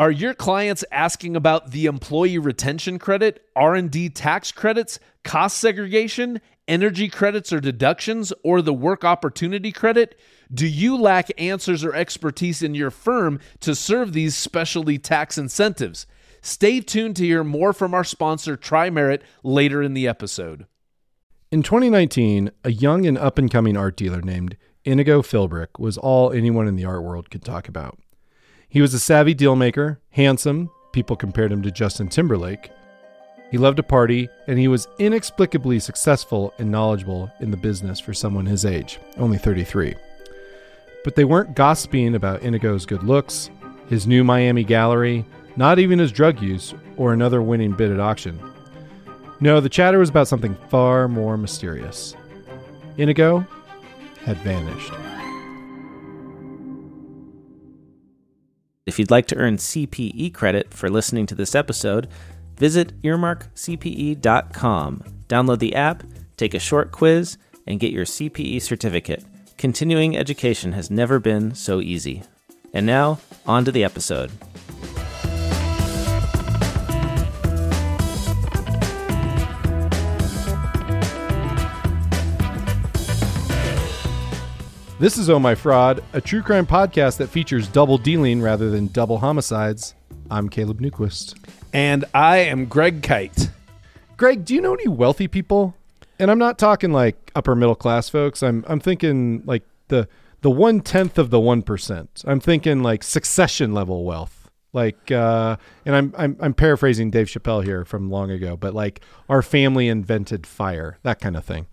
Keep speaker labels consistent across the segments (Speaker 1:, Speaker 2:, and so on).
Speaker 1: Are your clients asking about the employee retention credit, R&D tax credits, cost segregation, energy credits or deductions, or the work opportunity credit? Do you lack answers or expertise in your firm to serve these specialty tax incentives? Stay tuned to hear more from our sponsor, TriMerit, later in the episode.
Speaker 2: In 2019, a young and up and coming art dealer named Inigo Philbrick was all anyone in the art world could talk about. He was a savvy dealmaker, handsome, people compared him to Justin Timberlake. He loved to party, and he was inexplicably successful and knowledgeable in the business for someone his age, only 33. But they weren't gossiping about Inigo's good looks, his new Miami gallery, not even his drug use or another winning bid at auction. No, the chatter was about something far more mysterious. Inigo had vanished.
Speaker 3: If you'd like to earn CPE credit for listening to this episode, visit earmarkcpe.com. Download the app, take a short quiz, and get your CPE certificate. Continuing education has never been so easy. And now, on to the episode.
Speaker 2: This is Oh My Fraud, a true crime podcast that features double dealing rather than double homicides. I'm Caleb Newquist.
Speaker 1: And I am Greg Kyte.
Speaker 2: Greg, do you know any wealthy people? And I'm not talking like upper middle class folks. I'm I'm thinking like the the one tenth of the one percent. I'm thinking like succession level wealth. Like uh and I'm I'm I'm paraphrasing Dave Chappelle here from long ago, but like our family invented fire, that kind of thing.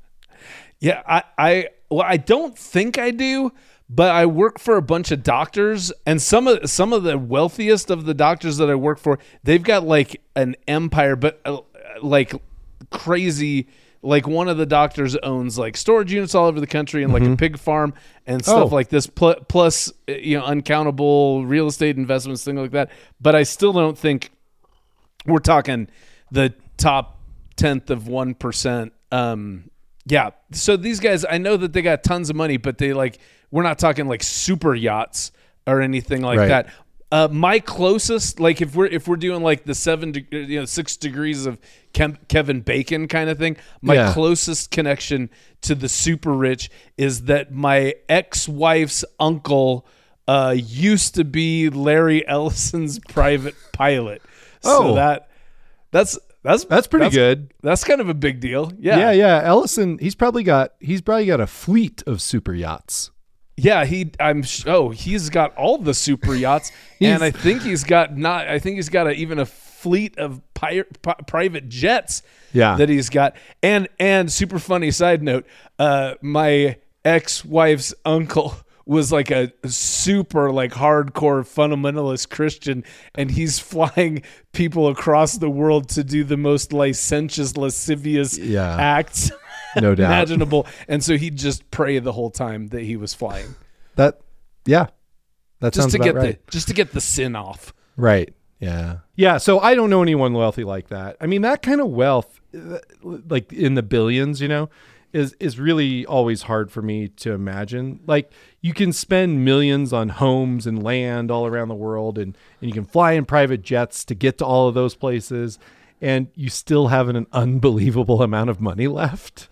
Speaker 1: Yeah, I, I well, I don't think I do, but I work for a bunch of doctors, and some of some of the wealthiest of the doctors that I work for, they've got like an empire, but uh, like crazy. Like one of the doctors owns like storage units all over the country and like a pig farm and stuff
Speaker 2: Oh.
Speaker 1: like this, pl- plus uh, you know uncountable real estate investments, things like that. But I still don't think we're talking the top tenth of one percent. Um, yeah. So these guys, I know that they got tons of money, but they like we're not talking like super yachts or anything like
Speaker 2: Right.
Speaker 1: that. Uh, my closest, like if we're if we're doing like the seven, de- you know, six degrees of Kevin Bacon kind of thing, my
Speaker 2: Yeah.
Speaker 1: closest connection to the super rich is that my ex-wife's uncle uh, used to be Larry Ellison's private pilot. So
Speaker 2: Oh.
Speaker 1: that that's that's
Speaker 2: That's pretty good.
Speaker 1: That's kind of a big deal. Yeah.
Speaker 2: Yeah, yeah. Ellison, he's probably got he's probably got a fleet of super yachts.
Speaker 1: Yeah, he I'm oh, he's got all the super yachts, and I think he's got not. I think he's got a, even a fleet of pi- pi- private jets.
Speaker 2: Yeah.
Speaker 1: that he's got. And and super funny side note. Uh, my ex-wife's uncle was like a super like hardcore fundamentalist Christian, and he's flying people across the world to do the most licentious, lascivious
Speaker 2: Yeah.
Speaker 1: acts.
Speaker 2: No doubt.
Speaker 1: imaginable. And so he'd just pray the whole time that he was flying,
Speaker 2: That yeah. That
Speaker 1: just
Speaker 2: sounds
Speaker 1: to
Speaker 2: about
Speaker 1: get
Speaker 2: right.
Speaker 1: the just to get the sin off.
Speaker 2: Right. Yeah. Yeah. So I don't know anyone wealthy like that. I mean, that kind of wealth, like in the billions, you know, is is really always hard for me to imagine. Like you can spend millions on homes and land all around the world, and and you can fly in private jets to get to all of those places, and you still have an unbelievable amount of money left.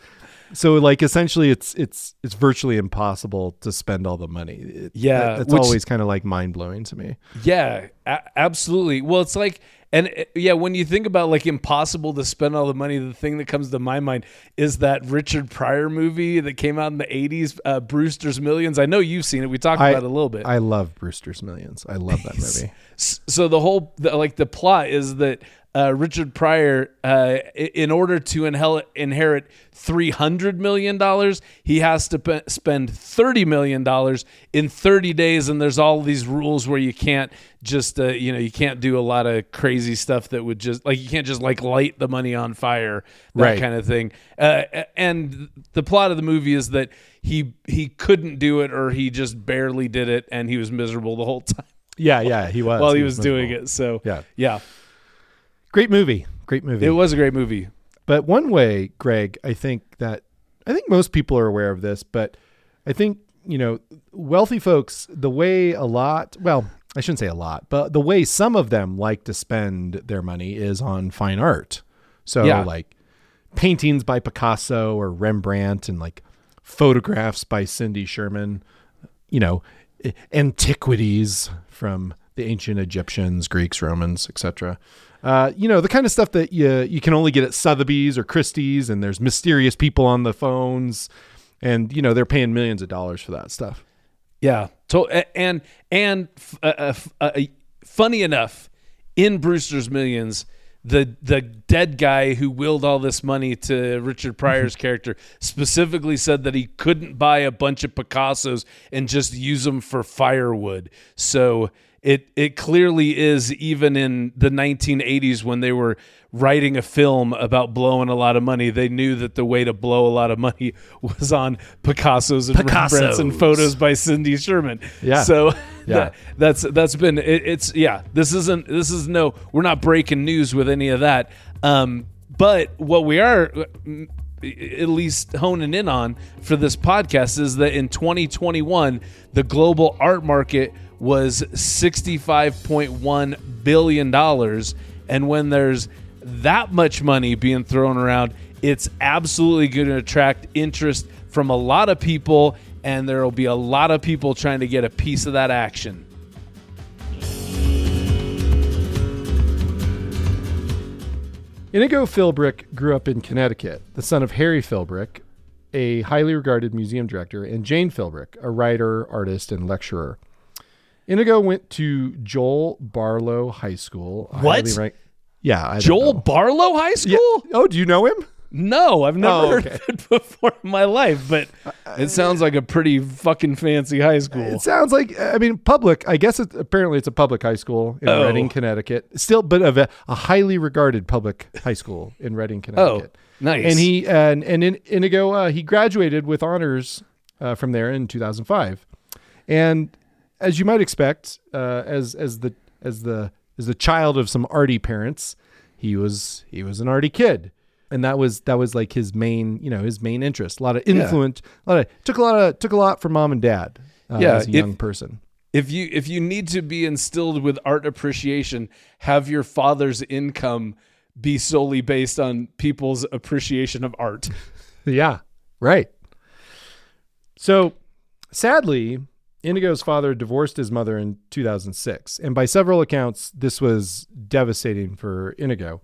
Speaker 2: So like essentially, it's it's it's virtually impossible to spend all the money. It-
Speaker 1: Yeah,
Speaker 2: that- that's
Speaker 1: which-
Speaker 2: always kind of like mind blowing to me.
Speaker 1: Yeah, a- absolutely. Well, it's like, and uh, yeah, when you think about like impossible to spend all the money, the thing that comes to my mind is that Richard Pryor movie that came out in the '80s, uh, Brewster's Millions. I know you've seen it. We talked about it a little bit.
Speaker 2: I love Brewster's Millions. I love that movie.
Speaker 1: So the whole the, like the plot is that uh, Richard Pryor, uh, in order to inherit inherit three hundred million dollars, he has to pe- spend thirty million dollars in thirty days, and there's all these rules where you can't just uh, you know you can't do a lot of crazy stuff that would just like you can't just like light the money on fire that
Speaker 2: Right.
Speaker 1: kind of thing. Uh, and the plot of the movie is that he he couldn't do it or he just barely did it, and he was miserable the whole time
Speaker 2: Yeah, yeah, he was.
Speaker 1: while he was doing it. So
Speaker 2: Yeah.
Speaker 1: yeah,
Speaker 2: Great movie. Great movie.
Speaker 1: it was a great movie.
Speaker 2: But one way, Greg, I think that I think most people are aware of this, but I think, you know, wealthy folks, the way a lot, well, I shouldn't say a lot, but the way some of them like to spend their money is on fine art. So
Speaker 1: Yeah.
Speaker 2: like paintings by Picasso or Rembrandt and like photographs by Cindy Sherman, you know, antiquities from the ancient Egyptians, Greeks, Romans, etc. Uh, you know, the kind of stuff that you you can only get at Sotheby's or Christie's and there's mysterious people on the phones and you know, they're paying millions of dollars for that stuff.
Speaker 1: Yeah. So and and uh, uh, funny enough, in Brewster's Millions, the the dead guy who willed all this money to Richard Pryor's character specifically said that he couldn't buy a bunch of Picassos and just use them for firewood. So it it clearly is even in the 1980s when they were writing a film about blowing a lot of money, they knew that the way to blow a lot of money was on Picassos and Rembrandts and photos by Cindy Sherman.
Speaker 2: Yeah.
Speaker 1: So
Speaker 2: Yeah.
Speaker 1: that- that's that's been it, it's yeah. This isn't this is no we're not breaking news with any of that. Um, but what we are uh, at least honing in on for this podcast is that in 2021 the global art market was 65.1 billion dollars and when there's that much money being thrown around it's absolutely going to attract interest from a lot of people and there will be a lot of people trying to get a piece of that action
Speaker 2: Inigo Philbrick grew up in Connecticut, the son of Harry Philbrick, a highly regarded museum director, and Jane Philbrick, a writer, artist, and lecturer. Inigo went to Joel Barlow High School.
Speaker 1: What?
Speaker 2: yeah, I
Speaker 1: Joel
Speaker 2: know.
Speaker 1: Barlow High School?
Speaker 2: Yeah. Oh, do you know him?
Speaker 1: No, I've never
Speaker 2: Oh,
Speaker 1: heard
Speaker 2: okay.
Speaker 1: of it before in my life, but it sounds like a pretty fucking fancy high school.
Speaker 2: It sounds like I mean public. I guess it, apparently it's a public high school in
Speaker 1: Oh.
Speaker 2: Redding, Connecticut. Still, but of a, a highly regarded public high school in Redding, Connecticut.
Speaker 1: Oh, nice.
Speaker 2: And he and and in Inigo uh, he graduated with honors uh, from there in 2005. And as you might expect, uh, as as the as the as the child of some arty parents, he was he was an arty kid. And that was that was like his main, you know, his main interest. A lot of influence, a lot of took a lot of took a lot from mom and dad uh,
Speaker 1: Yeah,
Speaker 2: as a
Speaker 1: if-
Speaker 2: young person.
Speaker 1: if you if you need to be instilled with art appreciation, have your father's income be solely based on people's appreciation of art.
Speaker 2: Yeah, right. So, sadly, Inigo's father divorced his mother in 2006, and by several accounts, this was devastating for Inigo.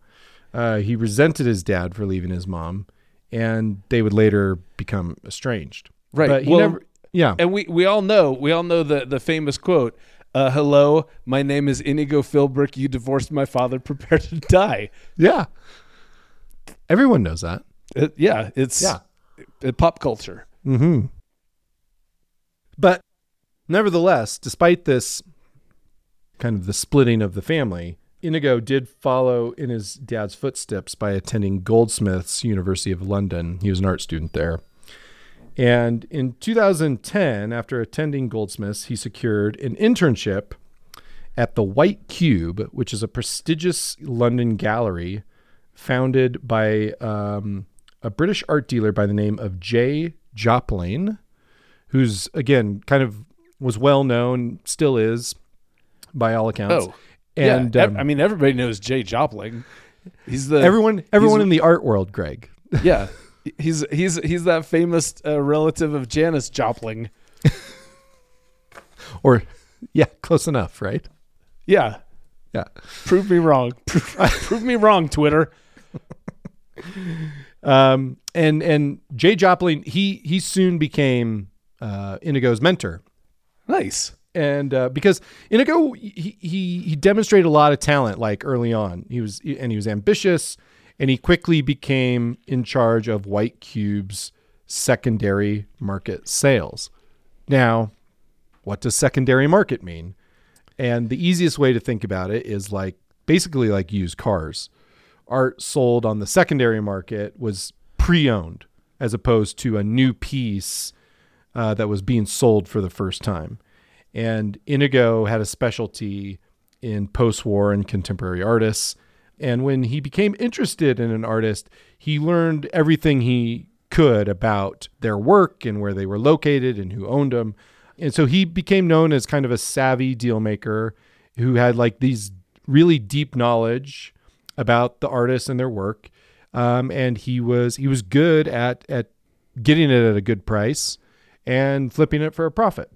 Speaker 2: Uh, he resented his dad for leaving his mom, and they would later become estranged.
Speaker 1: Right.
Speaker 2: But he
Speaker 1: Well,
Speaker 2: never. Yeah.
Speaker 1: And we, we all know we all know the the famous quote. Uh, hello, my name is Inigo Philbrick. You divorced my father. Prepare to die.
Speaker 2: Yeah. Everyone knows that.
Speaker 1: It- yeah, it's
Speaker 2: Yeah.
Speaker 1: uh, pop culture.
Speaker 2: Mm-hmm. But nevertheless, despite this kind of the splitting of the family, Inigo did follow in his dad's footsteps by attending Goldsmiths University of London. He was an art student there. And in 2010, after attending Goldsmiths, he secured an internship at the White Cube, which is a prestigious London gallery founded by um, a British art dealer by the name of J. Jopling, who's again kind of was well known, still is, by all accounts.
Speaker 1: Oh,
Speaker 2: and
Speaker 1: yeah,
Speaker 2: um,
Speaker 1: I mean everybody knows Jay Jopling. He's the
Speaker 2: everyone, everyone in the art world, Greg.
Speaker 1: yeah. He's he's he's that famous uh, relative of Janis Jopling.
Speaker 2: Or, yeah, close enough, right?
Speaker 1: Yeah,
Speaker 2: Yeah.
Speaker 1: prove me wrong. Prove, prove me wrong, Twitter.
Speaker 2: Um, and and Jay Jopling, he he soon became uh, Inigo's mentor.
Speaker 1: Nice.
Speaker 2: and uh, because Inigo he, he he demonstrated a lot of talent like early on he was and he was ambitious and he quickly became in charge of White Cube's secondary market sales. Now, what does secondary market mean? And the easiest way to think about it is like basically like used cars. Art sold on the secondary market was pre-owned as opposed to a new piece uh, that was being sold for the first time. And Inigo had a specialty in post war and contemporary artists. And when he became interested in an artist, he learned everything he could about their work and where they were located and who owned them. And so he became known as kind of a savvy deal maker. who had like these really deep knowledge about the artists and their work. Um, and he was he was good at at getting it at a good price and flipping it for a profit.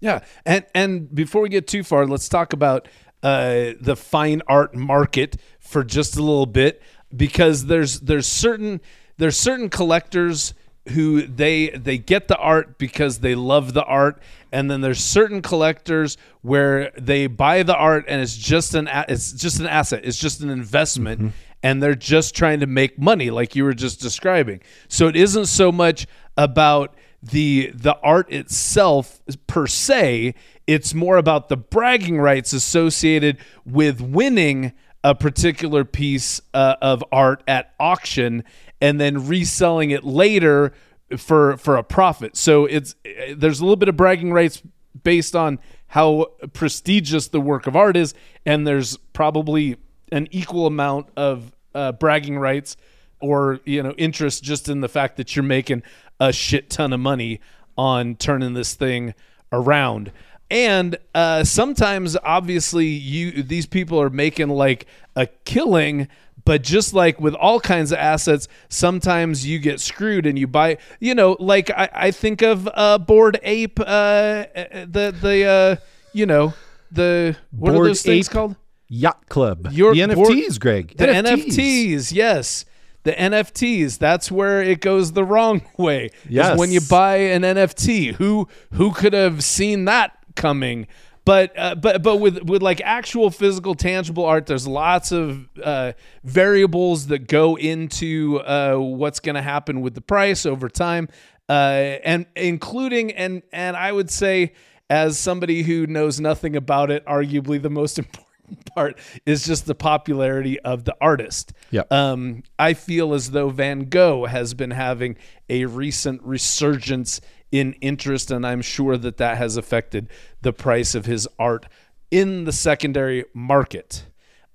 Speaker 1: Yeah, and and before we get too far, let's talk about uh, the fine art market for just a little bit because there's there's certain there's certain collectors who they they get the art because they love the art and then there's certain collectors where they buy the art and it's just an it's just an asset it's just an investment and they're just trying to make money like you were just describing so it isn't so much about the the art itself per se it's more about the bragging rights associated with winning a particular piece uh, of art at auction and then reselling it later for for a profit. So it's there's a little bit of bragging rights based on how prestigious the work of art is and there's probably an equal amount of uh, bragging rights or you know interest just in the fact that you're making a shit ton of money on turning this thing around and uh, sometimes obviously you these people are making like a killing but just like with all kinds of assets sometimes you get screwed and you buy you know like i, I think of uh Bored Ape uh the the uh you know the what are those things
Speaker 2: Ape
Speaker 1: called
Speaker 2: Yacht Club.
Speaker 1: Your
Speaker 2: the
Speaker 1: board-
Speaker 2: NFTs, Greg.
Speaker 1: the NFTs. yes. The NFTs, that's where it goes the wrong way.
Speaker 2: Yes.
Speaker 1: when you buy an NFT. Who who could have seen that coming? But uh, but but with with like actual physical tangible art, there's lots of uh, variables that go into uh, what's going to happen with the price over time, uh, and including and and I would say as somebody who knows nothing about it, arguably the most important part is just the popularity of the artist.
Speaker 2: Yep.
Speaker 1: Um, I feel as though Van Gogh has been having a recent resurgence in interest, and I'm sure that that has affected the price of his art in the secondary market.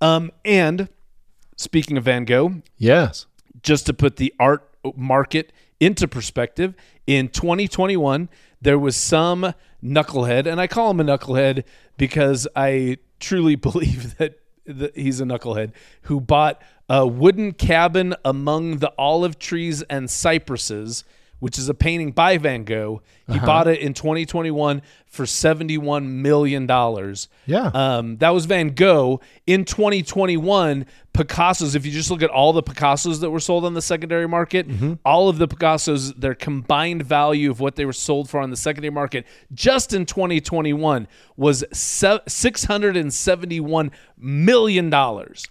Speaker 1: Um, and speaking of Van Gogh,
Speaker 2: Yes.
Speaker 1: just to put the art market into perspective, in 2021, there was some knucklehead, and I call him a knucklehead because I truly believe that, that he's a knucklehead who bought a wooden cabin among the olive trees and cypresses. Which is a painting by Van Gogh. He bought it in 2021 for 71 million dollars.
Speaker 2: Yeah.
Speaker 1: Um, that was Van Gogh. In 2021, Picasso's, if you just look at all the Picasso's that were sold on the secondary market, all of the Picasso's, their combined value of what they were sold for on the secondary market just in 2021 was $671 million.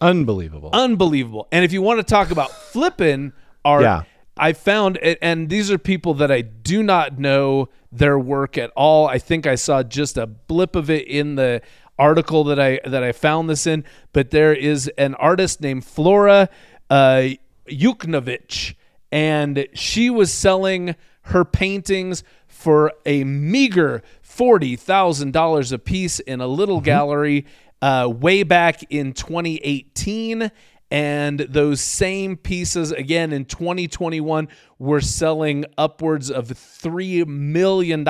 Speaker 2: Unbelievable.
Speaker 1: Unbelievable. And if you want to talk about flipping art,
Speaker 2: Yeah.
Speaker 1: I found it, and these are people that I do not know their work at all. I think I saw just a blip of it in the article that I that I found this in, but there is an artist named Flora uh, Yukhnovich, and she was selling her paintings for a meager forty thousand dollars a piece in a little gallery uh, way back in 2018 and those same pieces again in 2021 were selling upwards of $3 million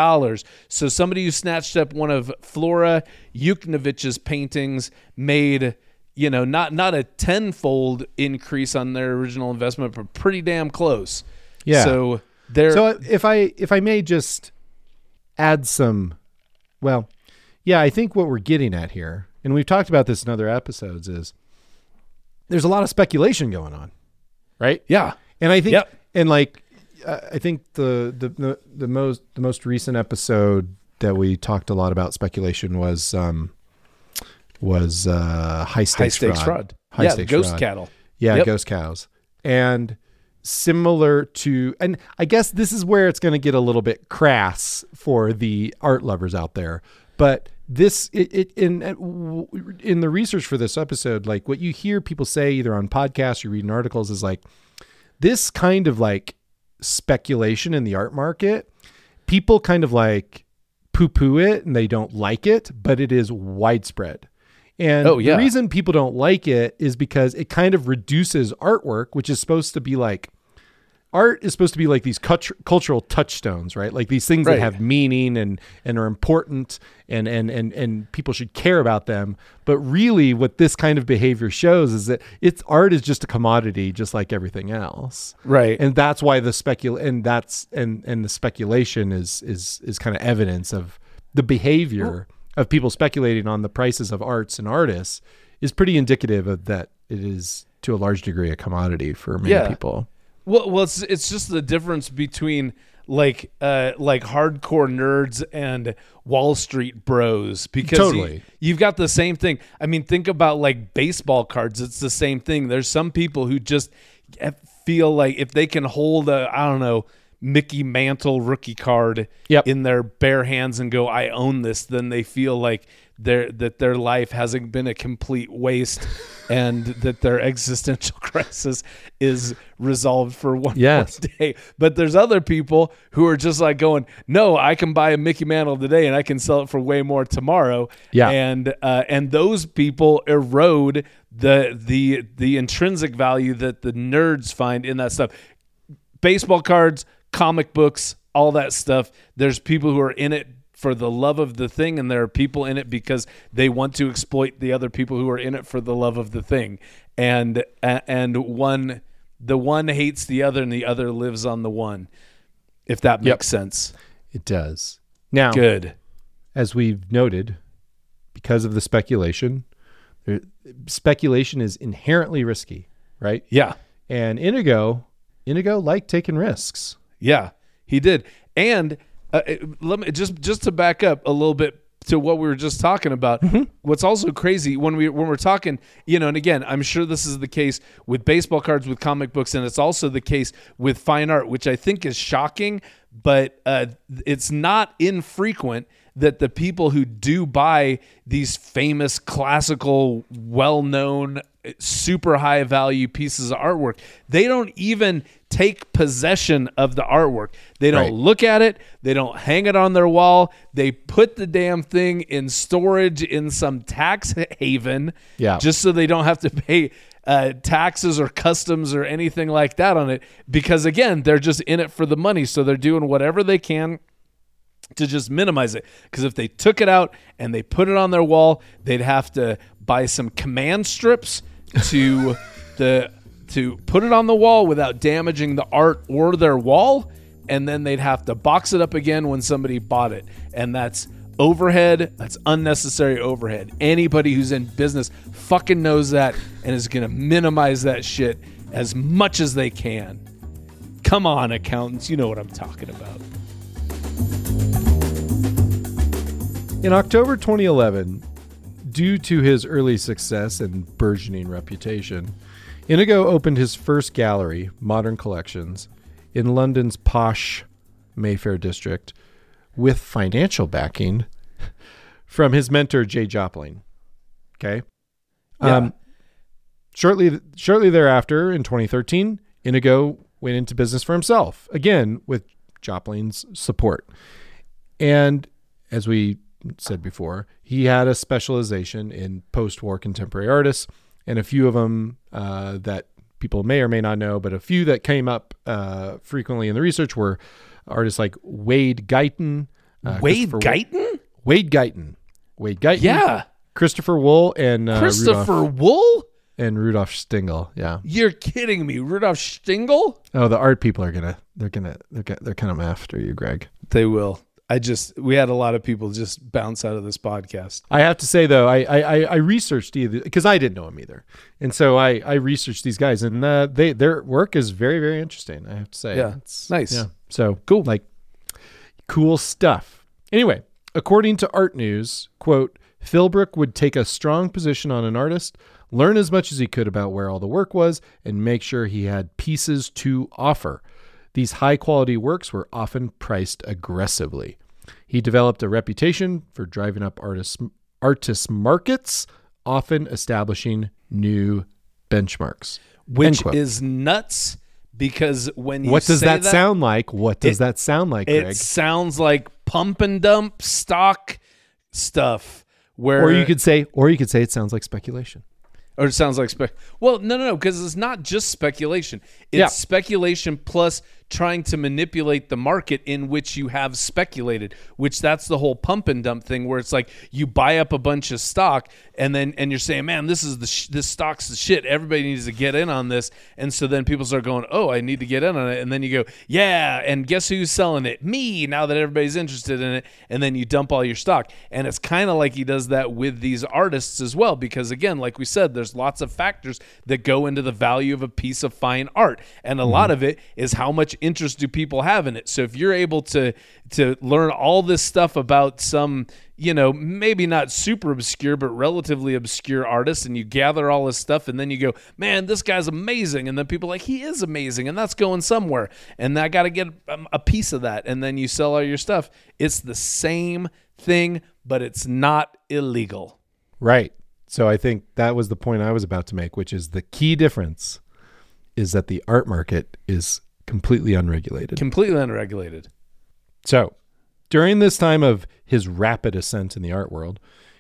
Speaker 1: so somebody who snatched up one of flora Yukhnovich's paintings made you know not not a tenfold increase on their original investment but pretty damn close
Speaker 2: Yeah.
Speaker 1: so they're
Speaker 2: So if I if I may just add some well, yeah, I think what we're getting at here, and we've talked about this in other episodes, is there's a lot of speculation going on, right?
Speaker 1: yeah
Speaker 2: And I think,
Speaker 1: Yep.
Speaker 2: and like, I think the, the the the most the most recent episode that we talked a lot about speculation was um was uh high stakes,
Speaker 1: high stakes
Speaker 2: fraud.
Speaker 1: fraud,
Speaker 2: High
Speaker 1: yeah
Speaker 2: stakes
Speaker 1: ghost
Speaker 2: fraud.
Speaker 1: cattle
Speaker 2: Yeah,
Speaker 1: Yep.
Speaker 2: ghost cows. And similar to and I guess this is where it's going to get a little bit crass for the art lovers out there. But this it, it in uh, in the research for this episode like what you hear people say either on podcasts or reading articles is like this kind of like speculation in the art market people kind of like poo poo it and they don't like it, but it is widespread. And
Speaker 1: Oh, yeah.
Speaker 2: the reason people don't like it is because it kind of reduces artwork, which is supposed to be like art is supposed to be like these cult- cultural touchstones, right? Like these things
Speaker 1: Right.
Speaker 2: that have meaning and and are important and and and and people should care about them. But really what this kind of behavior shows is that it's art is just a commodity just like everything else.
Speaker 1: Right.
Speaker 2: And that's why the specul and that's and and the speculation is is is kind of evidence of the behavior of people speculating on the prices of arts and artists is pretty indicative of that it is to a large degree a commodity for many
Speaker 1: Yeah.
Speaker 2: people.
Speaker 1: Well, well, it's it's just the difference between like uh like hardcore nerds and Wall Street bros because
Speaker 2: Totally.
Speaker 1: you, have got the same thing. I mean, think about like baseball cards. It's the same thing. There's some people who just feel like if they can hold a I don't know Mickey Mantle rookie card
Speaker 2: Yep.
Speaker 1: in their bare hands and go I own this, then they feel like their that their life hasn't been a complete waste and that their existential crisis is resolved for one
Speaker 2: Yes.
Speaker 1: day. But there's other people who are just like going, no, I can buy a Mickey Mantle today and I can sell it for way more tomorrow.
Speaker 2: Yeah.
Speaker 1: and uh, and those people erode the the the intrinsic value that the nerds find in that stuff. Baseball cards, comic books, all that stuff. There's people who are in it for the love of the thing and there are people in it because they want to exploit the other people who are in it for the love of the thing and and one the one hates the other and the other lives on the one if that makes
Speaker 2: Yep.
Speaker 1: sense
Speaker 2: It does. Now,
Speaker 1: good
Speaker 2: as we've noted, because of the speculation, speculation is inherently risky, right?
Speaker 1: yeah
Speaker 2: And Inigo, Inigo liked taking risks.
Speaker 1: Yeah, he did. And uh, let me just just to back up a little bit to what we were just talking about. What's also crazy when we when we're talking, you know, and again, I'm sure this is the case with baseball cards, with comic books, and it's also the case with fine art, which I think is shocking, but uh, it's not infrequent that the people who do buy these famous classical well-known super high value pieces of artwork they don't even take possession of the artwork they don't
Speaker 2: Right.
Speaker 1: look at it they don't hang it on their wall they put the damn thing in storage in some tax haven
Speaker 2: Yeah.
Speaker 1: just so they don't have to pay uh, taxes or customs or anything like that on it because again they're just in it for the money so they're doing whatever they can to just minimize it. Because if they took it out and they put it on their wall, they'd have to buy some command strips to the to put it on the wall without damaging the art or their wall, and then they'd have to box it up again when somebody bought it, and that's overhead. That's unnecessary overhead. Anybody who's in business fucking knows that and is gonna minimize that shit as much as they can. Come on, accountants, you know what I'm talking about.
Speaker 2: In October 2011, due to his early success and burgeoning reputation, Inigo opened his first gallery, Modern Collections, in London's posh Mayfair district with financial backing from his mentor, Jay Jopling. Okay.
Speaker 1: Yeah.
Speaker 2: Um, shortly, shortly thereafter, in 2013, Inigo went into business for himself, again with Jopling's support. And as we said before, he had a specialization in post-war contemporary artists, and a few of them uh, that people may or may not know, but a few that came up uh, frequently in the research were artists like Wade Guyton, uh,
Speaker 1: Wade Guyton?
Speaker 2: Wade Guyton, Wade Guyton,
Speaker 1: Yeah.
Speaker 2: Christopher Wool, and uh,
Speaker 1: Christopher
Speaker 2: Rudolph,
Speaker 1: Wool?
Speaker 2: and Rudolf Stingel. Yeah.
Speaker 1: You're kidding me. Rudolf Stingel?
Speaker 2: Oh, the art people are gonna they're gonna they're gonna, they're kind of after you, Greg.
Speaker 1: They will. I just, we had a lot of people just bounce out of this podcast.
Speaker 2: I have to say though, I I, I- researched either because I didn't know him either, and so I I researched these guys, and uh, they their work is very very interesting. I have to say,
Speaker 1: Yeah.
Speaker 2: It's-
Speaker 1: Nice.
Speaker 2: Yeah, so cool, like cool stuff. Anyway, according to ARTnews, quote Philbrick would take a strong position on an artist, learn as much as he could about where all the work was, and make sure he had pieces to offer. These high quality works were often priced aggressively. He developed a reputation for driving up artists, artist markets, often establishing new benchmarks.
Speaker 1: Which is nuts because when you
Speaker 2: what does
Speaker 1: say
Speaker 2: that, sound like? What does
Speaker 1: It-
Speaker 2: that sound like, Greg?
Speaker 1: It sounds like pump and dump stock stuff where
Speaker 2: or you could say, or you could say it sounds like speculation.
Speaker 1: Or it sounds like spec. Well, no, no, no, because it's not just speculation. It's
Speaker 2: Yeah.
Speaker 1: speculation plus trying to manipulate the market in which you have speculated. Which that's the whole pump and dump thing, where it's like you buy up a bunch of stock and then and you're saying, man, this is the sh- this stock's the shit. Everybody needs to get in on this. And so then people start going, oh, I need to get in on it. And then you go, yeah. And guess who's selling it? Me. Now that everybody's interested in it, and then you dump all your stock. And it's kind of like he does that with these artists as well, because again, like we said, there's lots of factors that go into the value of a piece of fine art, and a lot mm-hmm. of it is how much interest do people have in it. So if you're able to to learn all this stuff about some you know, maybe not super obscure, but relatively obscure artist, and you gather all this stuff, and then you go, man, this guy's amazing. And then people like, he is amazing, and that's going somewhere. And I got to get um, a piece of that. And then you sell all your stuff. It's the same thing, but it's not illegal.
Speaker 2: Right. So I think that was the point I was about to make, which is the key difference is that the art market is completely unregulated.
Speaker 1: Completely unregulated.
Speaker 2: So, during this time of his rapid ascent in the art world,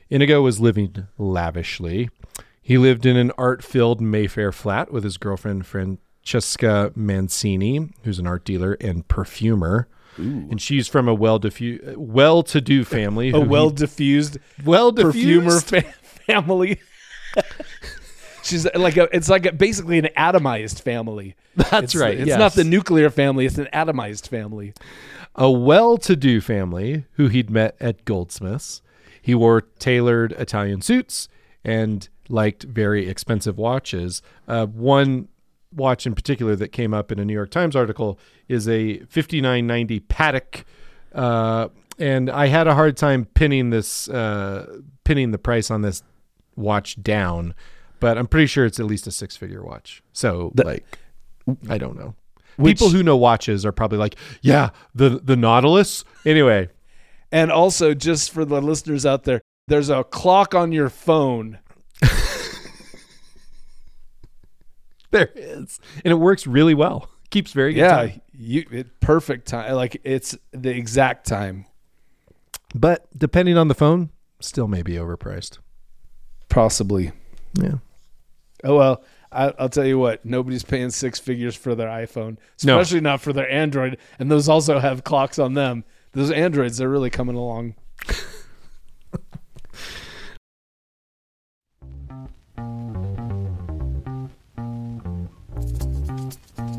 Speaker 2: Inigo was living lavishly. He lived in an art filled Mayfair flat with his girlfriend, Francesca Mancini, who's an art dealer and perfumer. And she's from a well well to do family.
Speaker 1: A well diffused
Speaker 2: well
Speaker 1: perfumer fa- family. She's like a, it's like a, basically an atomized family.
Speaker 2: That's
Speaker 1: It's-
Speaker 2: right.
Speaker 1: It's
Speaker 2: yes.
Speaker 1: not the nuclear family; it's an atomized family.
Speaker 2: a well-to-do family who he'd met at Goldsmiths. He wore tailored Italian suits and liked very expensive watches. Uh, one watch in particular that came up in a New York Times article is a 5990 Patek, uh, and I had a hard time pinning this uh, pinning the price on this watch down, but I'm pretty sure it's at least a six-figure watch. So like, I don't know. People who know watches are probably like, yeah, the the Nautilus. Anyway,
Speaker 1: And also, just for the listeners out there, there's a clock on your phone.
Speaker 2: there is, and it works really well. Keeps very good
Speaker 1: Yeah,
Speaker 2: time.
Speaker 1: you it, perfect time. Like it's the exact time.
Speaker 2: But depending on the phone, still may be overpriced.
Speaker 1: Possibly.
Speaker 2: Yeah.
Speaker 1: Oh well, I, I'll tell you what. Nobody's paying six figures for their iPhone,
Speaker 2: No.
Speaker 1: especially not for their Android. And those also have clocks on them. Those Androids, they're really coming along.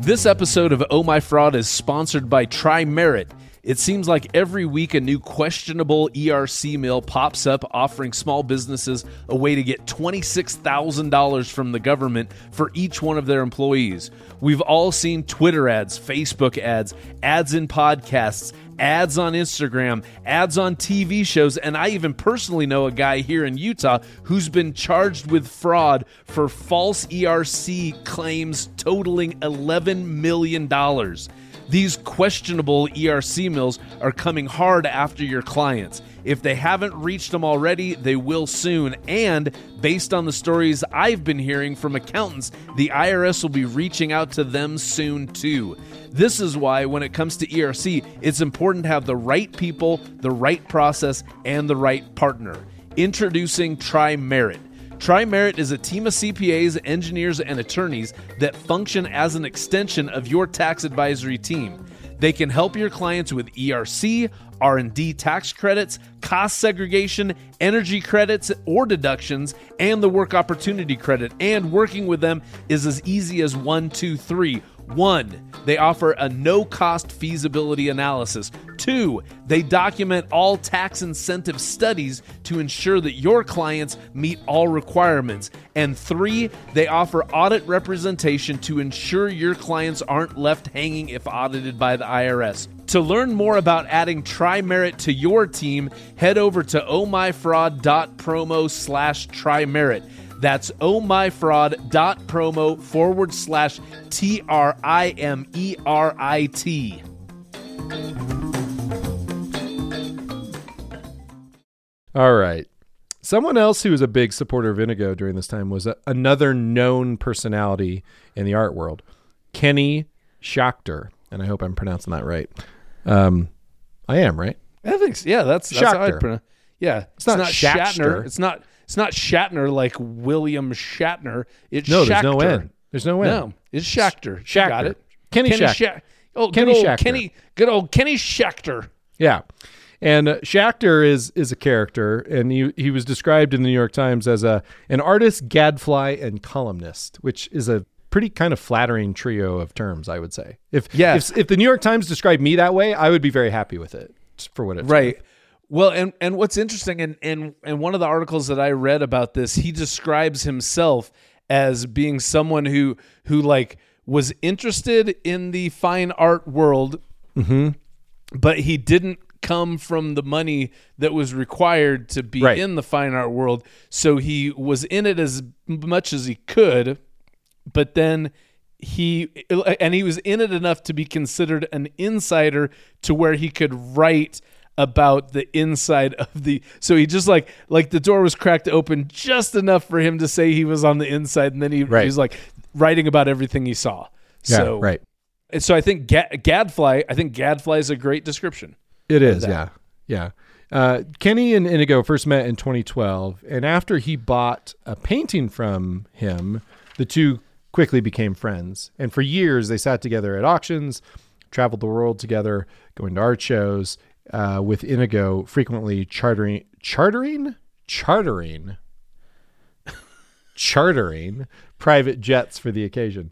Speaker 1: This episode of Oh My Fraud is sponsored by TriMerit. It seems like every week a new questionable ERC mill pops up offering small businesses a way to get $26,000 from the government for each one of their employees. We've all seen Twitter ads, Facebook ads, ads in podcasts, ads on Instagram, ads on TV shows, and I even personally know a guy here in Utah who's been charged with fraud for false ERC claims totaling $11 million. These questionable ERC mills are coming hard after your clients. If they haven't reached them already, they will soon. And based on the stories I've been hearing from accountants, the IRS will be reaching out to them soon too. This is why, when it comes to ERC, it's important to have the right people, the right process, and the right partner. Introducing TriMerit. TriMerit is a team of CPAs, engineers, and attorneys that function as an extension of your tax advisory team. They can help your clients with ERC, R&D tax credits, cost segregation, energy credits or deductions, and the work opportunity credit. And working with them is as easy as one, two, three. One, they offer a no cost feasibility analysis. Two, they document all tax incentive studies to ensure that your clients meet all requirements. And three, they offer audit representation to ensure your clients aren't left hanging if audited by the IRS. To learn more about adding TriMerit to your team, head over to ohmyfraud.promo slash TriMerit. That's ohmyfraud.promo forward slash T R I M E R I T.
Speaker 2: All right. Someone else who was a big supporter of Inigo during this time was a, another known personality in the art world, Kenny Schachter. And I hope I'm pronouncing that right. Um, I am, right?
Speaker 1: I think so. Yeah, that's, that's how I'd pronounce Yeah. It's,
Speaker 2: not
Speaker 1: not Shatner. It's not It's not Shatner like William Shatner. It's
Speaker 2: No,
Speaker 1: Schachter.
Speaker 2: there's no end. There's no N.
Speaker 1: No, it's Schachter. You Got it.
Speaker 2: Kenny Schachter.
Speaker 1: Scha- oh,
Speaker 2: Kenny
Speaker 1: good old
Speaker 2: Schachter.
Speaker 1: Kenny. Good old Kenny Schachter.
Speaker 2: Yeah. And uh, Schachter is is a character, and he he was described in the New York Times as a an artist, gadfly, and columnist, which is a pretty kind of flattering trio of terms, I would say. If
Speaker 1: Yeah.
Speaker 2: if, if the New York Times described me that way, I would be very happy with it for what it's
Speaker 1: Right. Well, and and what's interesting, and and and one of the articles that I read about this, he describes himself as being someone who who like was interested in the fine art world, mm-hmm. but he didn't come from the money that was required to be
Speaker 2: Right.
Speaker 1: in the fine art world. So he was in it as much as he could, but then he and he was in it enough to be considered an insider to where he could write about the inside of the so he just like like the door was cracked open just enough for him to say he was on the inside and then he,
Speaker 2: Right.
Speaker 1: he was like writing about everything he saw
Speaker 2: Yeah,
Speaker 1: so
Speaker 2: right.
Speaker 1: and so i think Ga- gadfly i think gadfly is a great description
Speaker 2: It is, yeah, yeah. Uh, Kenny and Inigo first met in 2012, and after he bought a painting from him, the two quickly became friends. And for years, they sat together at auctions, traveled the world together, going to art shows. Uh, with Inigo frequently chartering, chartering, chartering, chartering private jets for the occasion.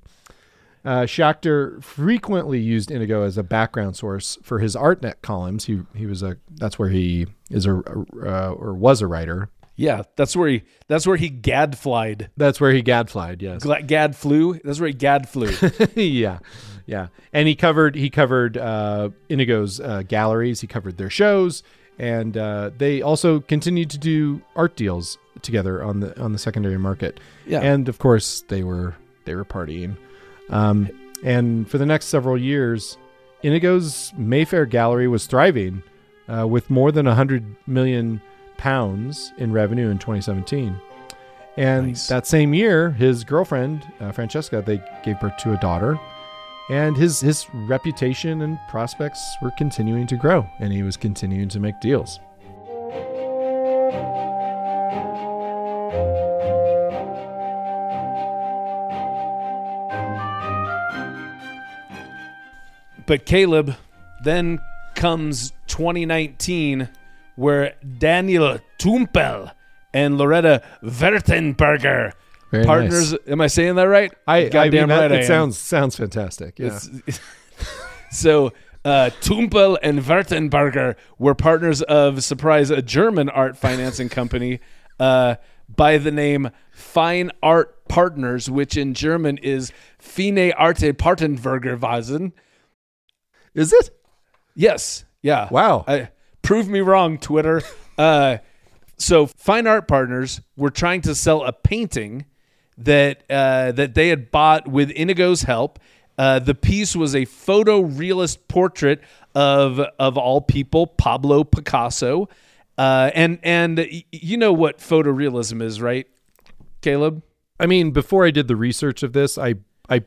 Speaker 2: Uh, Schachter frequently used Inigo as a background source for his ArtNet columns. He he was a that's where he is a uh, or was a writer.
Speaker 1: yeah that's where he that's where he gadflied
Speaker 2: That's where he gadflied. Yes,
Speaker 1: Gla- gad flew that's where he gad flew
Speaker 2: yeah, yeah. And he covered he covered uh, Inigo's uh, galleries. He covered their shows, and uh, they also continued to do art deals together on the on the secondary market.
Speaker 1: Yeah.
Speaker 2: and of course they were they were partying. Um, and for the next several years, Inigo's Mayfair Gallery was thriving uh, with more than 100 million pounds in revenue in 2017. And
Speaker 1: Nice.
Speaker 2: that same year, his girlfriend, uh, Francesca, they gave birth to a daughter. And his, his reputation and prospects were continuing to grow, and he was continuing to make deals.
Speaker 1: But Caleb, then comes 2019, where Daniel Tumpel and Loretta Würtenberger
Speaker 2: Very
Speaker 1: partners.
Speaker 2: nice.
Speaker 1: Am I saying that right?
Speaker 2: I, I mean,
Speaker 1: Goddamn right. I
Speaker 2: it
Speaker 1: am.
Speaker 2: sounds sounds fantastic. Yeah.
Speaker 1: So uh, Tumpel and Würtenberger were partners of surprise a German art financing company uh, by the name Fine Art Partners, which in German is Fine Arte Partenbergerweisen.
Speaker 2: Is it?
Speaker 1: Yes. Yeah.
Speaker 2: Wow.
Speaker 1: I, prove me wrong, Twitter. Uh, so Fine Art Partners were trying to sell a painting that uh, that they had bought with Inigo's help. Uh, the piece was a photorealist portrait of of all people Pablo Picasso, uh, and and you know what photorealism is, right, Caleb?
Speaker 2: I mean, before I did the research of this, I I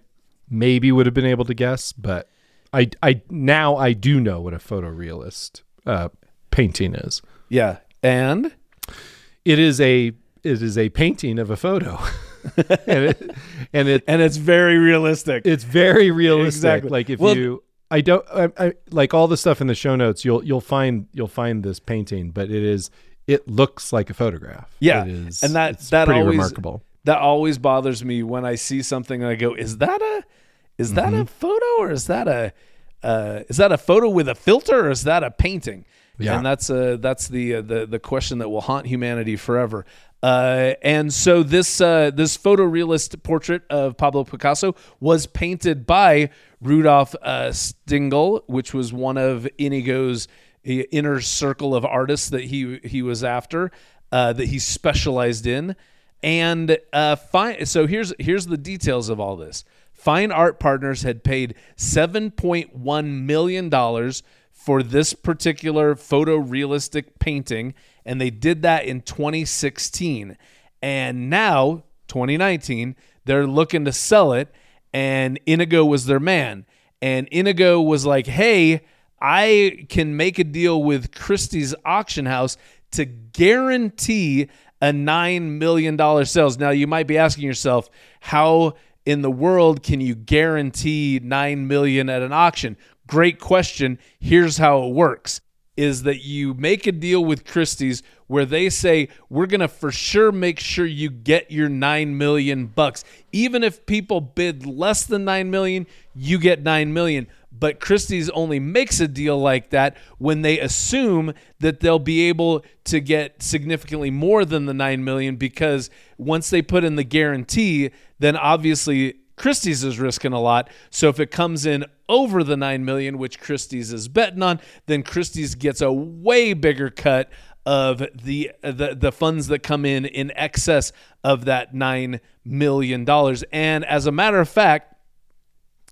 Speaker 2: maybe would have been able to guess, but I I now I do know what a photorealist uh, painting is.
Speaker 1: Yeah, and
Speaker 2: It is a it is a painting of a photo, and it and it
Speaker 1: and it's very realistic.
Speaker 2: it's very realistic.
Speaker 1: Exactly.
Speaker 2: Like if
Speaker 1: Well-
Speaker 2: you I don't I, I like all the stuff in the show notes. You'll you'll find you'll find this painting, but it is it looks like a photograph.
Speaker 1: Yeah,
Speaker 2: it is,
Speaker 1: and that that
Speaker 2: pretty
Speaker 1: always
Speaker 2: remarkable.
Speaker 1: that always bothers me when I see something and I go, "Is that a is that
Speaker 2: Mm-hmm.
Speaker 1: a photo or is that a uh, is that a photo with a filter or is that a painting?"
Speaker 2: Yeah.
Speaker 1: and that's uh that's the uh, the the question that will haunt humanity forever. Uh, and so this uh, this photorealist portrait of Pablo Picasso was painted by Rudolf uh, Stingel, which was one of Inigo's uh, inner circle of artists that he he was after, uh, that he specialized in. And uh, fine. So here's here's the details of all this. Fine Art Partners had paid seven point one million dollars for this particular photorealistic painting, and they did that in 2016. And now, 2019, they're looking to sell it, and Inigo was their man. And Inigo was like, "Hey, I can make a deal with Christie's auction house to guarantee a $9 million sales. Now, you might be asking yourself, how in the world can you guarantee 9 million at an auction? Great question. Here's how it works is that you make a deal with Christie's where they say we're going to for sure make sure you get your 9 million bucks. Even if people bid less than 9 million, you get 9 million. But Christie's only makes a deal like that when they assume that they'll be able to get significantly more than the 9 million because once they put in the guarantee, then obviously Christie's is risking a lot. So if it comes in over the 9 million, which Christie's is betting on, then Christie's gets a way bigger cut of the the, the funds that come in in excess of that 9 million dollars. And as a matter of fact,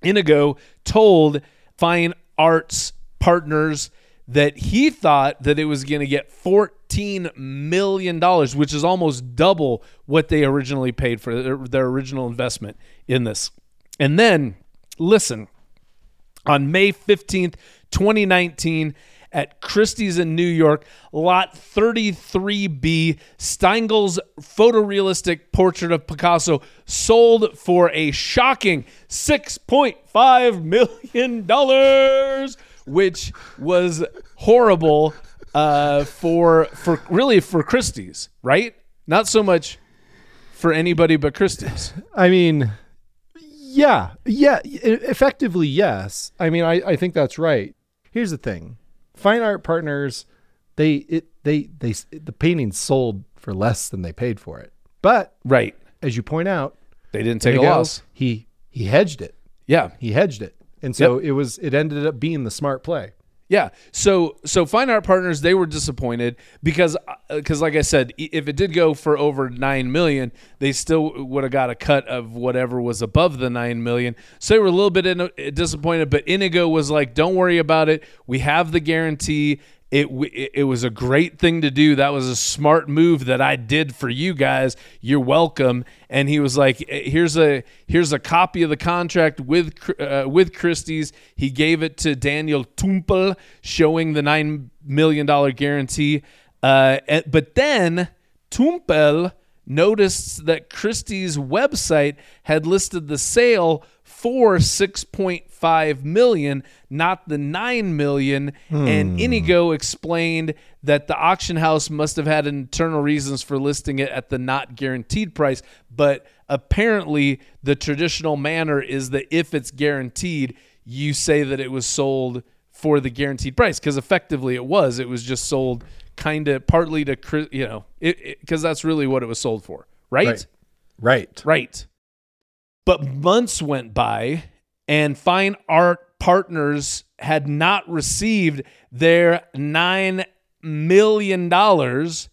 Speaker 1: Inigo told Fine Arts Partners that he thought that it was going to get 14 million dollars, which is almost double what they originally paid for their, their original investment in this. And then listen, on May 15th, 2019 at Christie's in New York, lot 33B, Stingel's photorealistic portrait of Picasso sold for a shocking $6.5 million, which was horrible uh, for for really for Christie's, right? Not so much for anybody but Christie's.
Speaker 2: I mean, yeah, yeah, effectively, yes. I mean, I, I think that's right. Here's the thing: fine art partners, they it they they the painting sold for less than they paid for it. But
Speaker 1: Right.
Speaker 2: as you point out,
Speaker 1: They didn't take a loss.
Speaker 2: He he hedged it.
Speaker 1: Yeah.
Speaker 2: He hedged it, and so it was it ended up being the smart play.
Speaker 1: Yeah. So so Fine Art Partners they were disappointed because uh, because like I said, if it did go for over nine million, they still would have got a cut of whatever was above the nine million. So they were a little bit in, disappointed. But Inigo was like, "Don't worry about it. We have the guarantee." It, it was a great thing to do. That was a smart move that I did for you guys. You're welcome. And he was like, "Eh, "Here's a here's a copy of the contract with uh, with Christie's." He gave it to Daniel Tumpel, showing the nine million dollar guarantee. Uh, but then Tumpel noticed that Christie's website had listed the sale for 6.5 million not the 9 million. And hmm. Inigo explained that the auction house must have had internal reasons for listing it at the not guaranteed price but apparently the traditional manner is that if it's guaranteed you say that it was sold for the guaranteed price because effectively it was. It was just sold kind of partly to you know because that's really what it was sold for right?
Speaker 2: Right. Right.
Speaker 1: right but months went by and fine art partners had not received their nine million dollars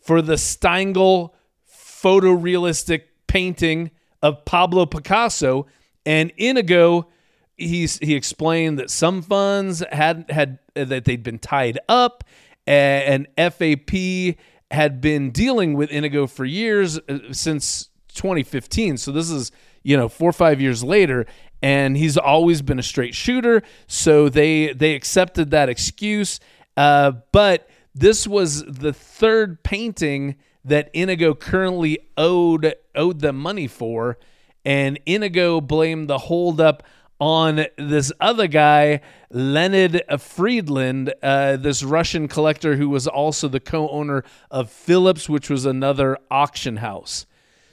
Speaker 1: for the Stingel photorealistic painting of Pablo Picasso and Inigo. He's he explained that some funds had had that they'd been tied up and FAP had been dealing with Inigo for years uh, since 2015 so this is you know 4 or 5 years later and he's always been a straight shooter. So they they accepted that excuse. Uh, but this was the third painting that Inigo currently owed owed them money for, and Inigo blamed the holdup on this other guy, Leonid Friedland, uh, this Russian collector who was also the co-owner of Phillips, which was another auction house.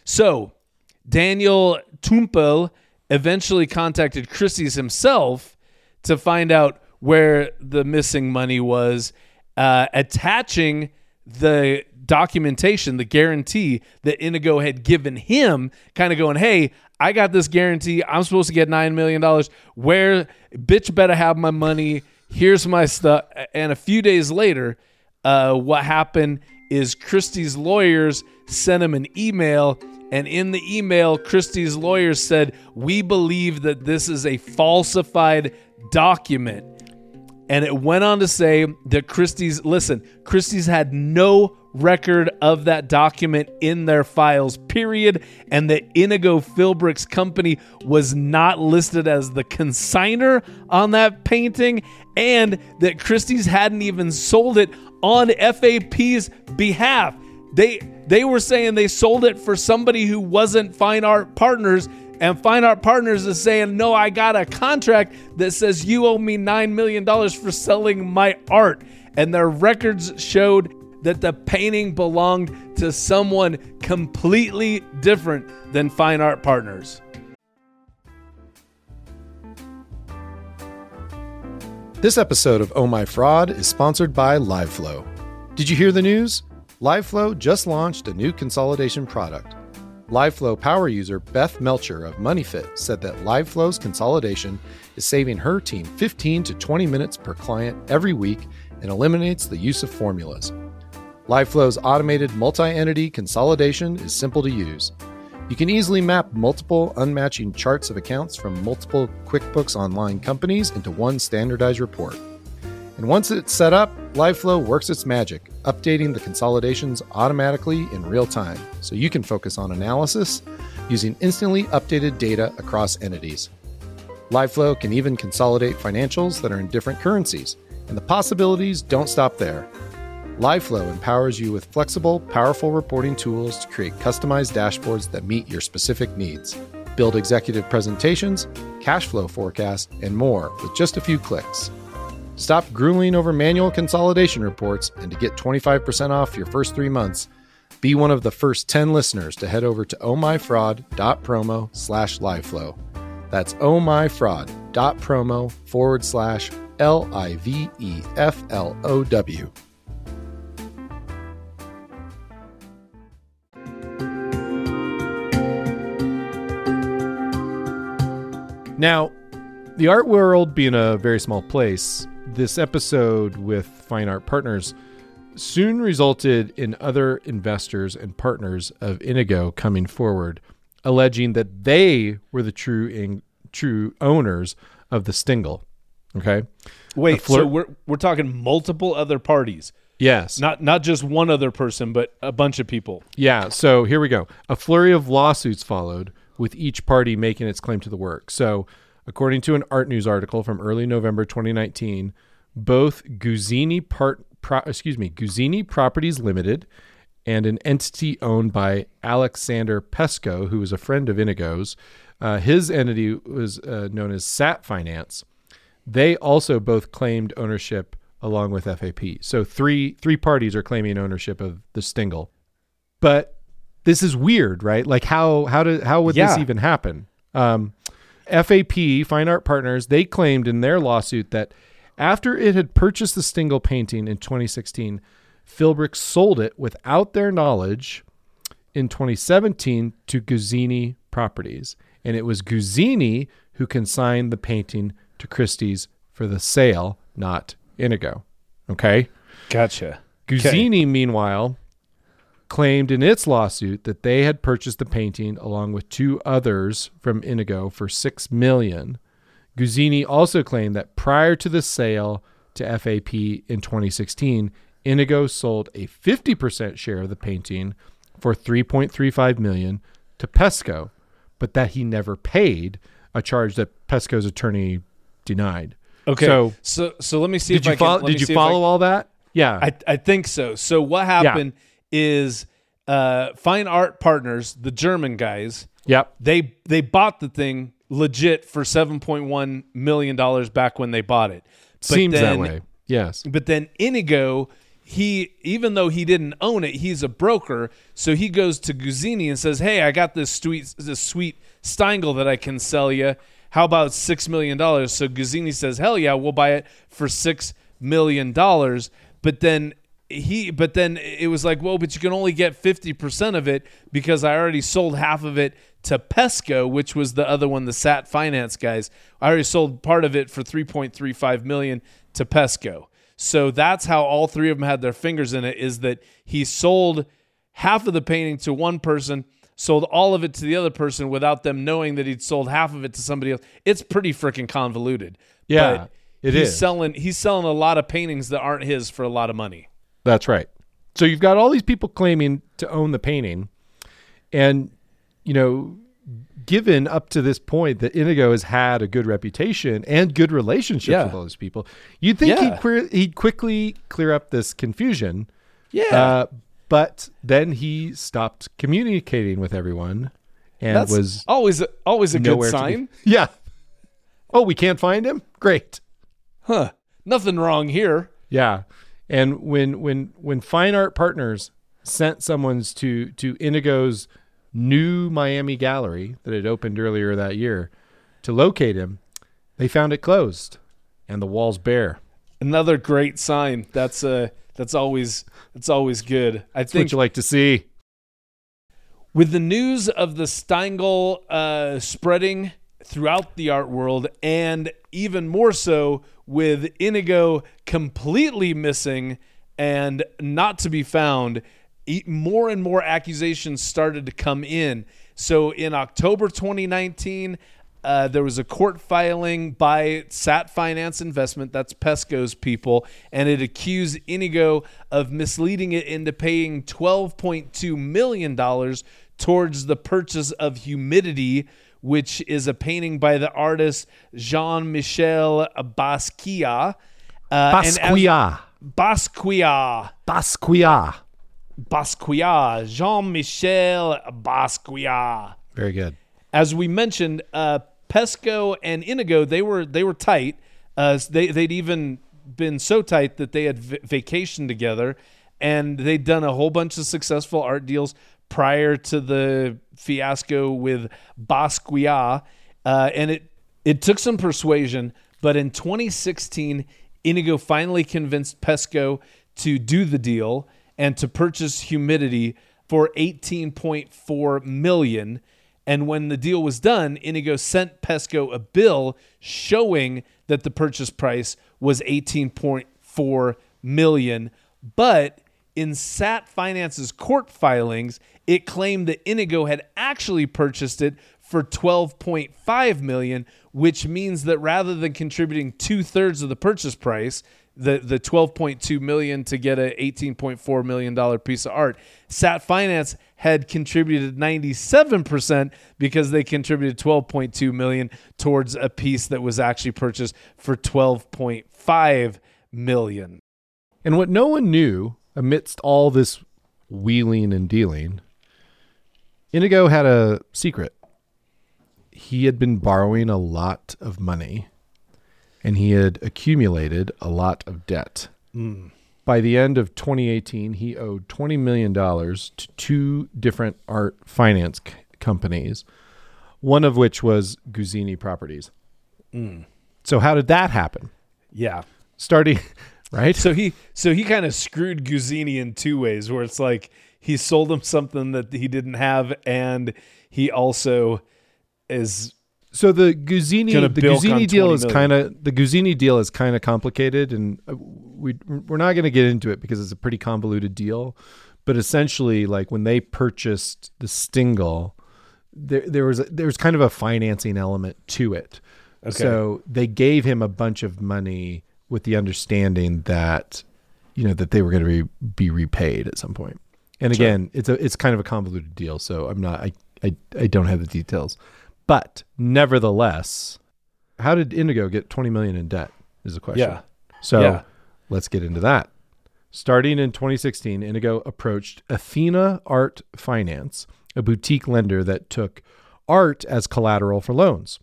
Speaker 1: So Daniel Tumpel eventually contacted Christie's himself to find out where the missing money was, uh, attaching the documentation, the guarantee that Inigo had given him, kind of going, "Hey, I got this guarantee. I'm supposed to get nine million dollars. Where, bitch, better have my money. Here's my stuff." And a few days later, uh, what happened is Christie's lawyers sent him an email. And in the email, Christie's lawyers said, We believe that this is a falsified document. And it went on to say that Christie's, listen, Christie's had no record of that document in their files, period. And that Inigo Philbrick's company was not listed as the consigner on that painting. And that Christie's hadn't even sold it on FAP's behalf. they they were saying they sold it for somebody who wasn't Fine Art Partners, and Fine Art Partners is saying, "No, I got a contract that says you owe me nine million dollars for selling my art," and their records showed that the painting belonged to someone completely different than Fine Art Partners.
Speaker 2: This episode of Oh My Fraud is sponsored by LiveFlow. Did you hear the news? LiveFlow just launched a new consolidation product. LiveFlow power user Beth Melcher of MoneyFit said that LiveFlow's consolidation is saving her team 15 to 20 minutes per client every week and eliminates the use of formulas. LiveFlow's automated multi entity consolidation is simple to use. You can easily map multiple unmatching charts of accounts from multiple QuickBooks Online companies into one standardized report. And once it's set up, LiveFlow works its magic, updating the consolidations automatically in real time, so you can focus on analysis using instantly updated data across entities. LiveFlow can even consolidate financials that are in different currencies, and the possibilities don't stop there. LiveFlow empowers you with flexible, powerful reporting tools to create customized dashboards that meet your specific needs. Build executive presentations, cash flow forecasts, and more with just a few clicks. Stop grueling over manual consolidation reports and to get 25% off your first three months, be one of the first 10 listeners to head over to ohmyfraud.promo slash liveflow. That's ohmyfraud.promo forward slash L I V E F L O W. Now, the art world being a very small place, this episode with Fine Art Partners soon resulted in other investors and partners of Inigo coming forward, alleging that they were the true in, true owners of the Stingel. Okay.
Speaker 1: Wait,
Speaker 2: fleur-
Speaker 1: so we're we're talking multiple other parties,
Speaker 2: Yes.
Speaker 1: not not just one other person, but a bunch of people.
Speaker 2: Yeah, so here we go. A flurry of lawsuits followed, with each party making its claim to the work. So, according to an ARTnews article from early November 2019, both Guzzini part pro, excuse me, Guzzini Properties Limited and an entity owned by Alexander Pesco, who was a friend of Inigo's, uh, his entity was uh, known as Sat Finance. They also both claimed ownership along with FAP. So three three parties are claiming ownership of the Stingel. But this is weird, right? Like how how did how would this even happen? Um, FAP Fine Art Partners they claimed in their lawsuit that after it had purchased the Stingel painting in 2016, Philbrick sold it without their knowledge in 2017 to Guzzini Properties, and it was Guzzini who consigned the painting to Christie's for the sale, not Inigo. Okay.
Speaker 1: Gotcha.
Speaker 2: Guzzini, meanwhile, claimed in its lawsuit that they had purchased the painting along with two others from Inigo for six million. Guzzini also claimed that prior to the sale to FAP in 2016, Inigo sold a 50% share of the painting for 3.35 million to Pesco, but that he never paid, a charge that Pesco's attorney denied.
Speaker 1: Okay.
Speaker 2: So,
Speaker 1: So so let me see
Speaker 2: did
Speaker 1: if
Speaker 2: you
Speaker 1: I can,
Speaker 2: follow?
Speaker 1: me
Speaker 2: Did you
Speaker 1: if I
Speaker 2: follow all that? Yeah.
Speaker 1: I, I think so. So what happened is uh, Fine Art Partners, the German guys,
Speaker 2: yep.
Speaker 1: they they bought the thing legit for seven point one million dollars back when they bought it. But
Speaker 2: Seems that way. Yes.
Speaker 1: But then Inigo, he even though he didn't own it, he's a broker. So he goes to Guzzini and says, "Hey, I got this sweet this sweet Stingel that I can sell you. How about six million dollars?" So Guzzini says, "Hell yeah, we'll buy it for six million dollars." But then he but then it was like, "Well, but you can only get 50% of it because I already sold half of it to Pesco, which was the other one, the Sat Finance guys. I already sold part of it for 3.35 million to Pesco." So that's how all three of them had their fingers in it is that he sold half of the painting to one person, sold all of it to the other person without them knowing that he'd sold half of it to somebody else. It's pretty freaking convoluted.
Speaker 2: Yeah,
Speaker 1: But
Speaker 2: it
Speaker 1: he's
Speaker 2: is.
Speaker 1: selling he's selling a lot of paintings that aren't his for a lot of money.
Speaker 2: That's right. So you've got all these people claiming to own the painting, and you know, given up to this point that Inigo has had a good reputation and good relationships
Speaker 1: Yeah.
Speaker 2: with all those people, you'd think
Speaker 1: Yeah.
Speaker 2: he'd, queer, he'd quickly clear up this confusion.
Speaker 1: Yeah.
Speaker 2: Uh, But then he stopped communicating with everyone and
Speaker 1: That's
Speaker 2: was
Speaker 1: always always a good sign.
Speaker 2: Yeah. Oh, we can't find him? Great.
Speaker 1: Huh. Nothing wrong here.
Speaker 2: Yeah. And when when when Fine Art Partners sent someone's to to Indigo's new Miami gallery that had opened earlier that year to locate him, they found it closed and the walls bare.
Speaker 1: Another great sign. That's uh that's always that's always good. I
Speaker 2: That's what
Speaker 1: think
Speaker 2: you like to see.
Speaker 1: with the news of the Stingel uh, spreading throughout the art world, and even more so with Inigo completely missing and not to be found, more and more accusations started to come in. So in October 2019, uh, there was a court filing by Sat Finance Investment, that's Pesco's people, and it accused Inigo of misleading it into paying $12.2 million towards the purchase of Humidity, which is a painting by the artist Jean Michel Basquiat. Uh,
Speaker 2: Basquiat.
Speaker 1: Basquiat.
Speaker 2: Basquiat.
Speaker 1: Basquiat. Jean Michel Basquiat
Speaker 2: Very good.
Speaker 1: as we mentioned, uh, Pesco and Inigo they were they were tight. Uh, they they'd even been so tight that they had v- vacationed together, and they'd done a whole bunch of successful art deals prior to the fiasco with Basquiat. Uh, and it it took some persuasion, but in 2016, Inigo finally convinced Pesco to do the deal and to purchase Humidity for 18.4 million. And when the deal was done, Inigo sent Pesco a bill showing that the purchase price was 18.4 million. But in Sat Finance's court filings, it claimed that Inigo had actually purchased it for 12.5 million, which means that rather than contributing two thirds of the purchase price, the the 12.2 million to get a 18.4 million dollar piece of art, Sat Finance had contributed 97% because they contributed 12.2 million towards a piece that was actually purchased for 12.5 million.
Speaker 2: And what no one knew amidst all this wheeling and dealing, Inigo had a secret. He had been borrowing a lot of money and he had accumulated a lot of debt. Mm. By the end of 2018, he owed $20 million to two different art finance c- companies, one of which was Guzzini Properties. Mm. So, how did that happen?
Speaker 1: Yeah.
Speaker 2: Starting, right?
Speaker 1: So he so he kind of screwed Guzzini in two ways where it's like he sold him something that he didn't have and he also is
Speaker 2: So the
Speaker 1: Guzzini
Speaker 2: the Guzzini deal is kind of the Guzzini deal is kind of complicated, and uh, we we're not going to get into it because it's a pretty convoluted deal. But essentially, like when they purchased the Stingel, there there was a, there was kind of a financing element to it. Okay. So they gave him a bunch of money with the understanding that you know that they were going to be, be repaid at some point. And again, it's a it's kind of a convoluted deal, so I'm not I, I I don't have the details. But nevertheless, how did Indigo get 20 million in debt is the question.
Speaker 1: Yeah.
Speaker 2: So
Speaker 1: Yeah.
Speaker 2: let's get into that. Starting in 2016, Indigo approached Athena Art Finance, a boutique lender that took art as collateral for loans.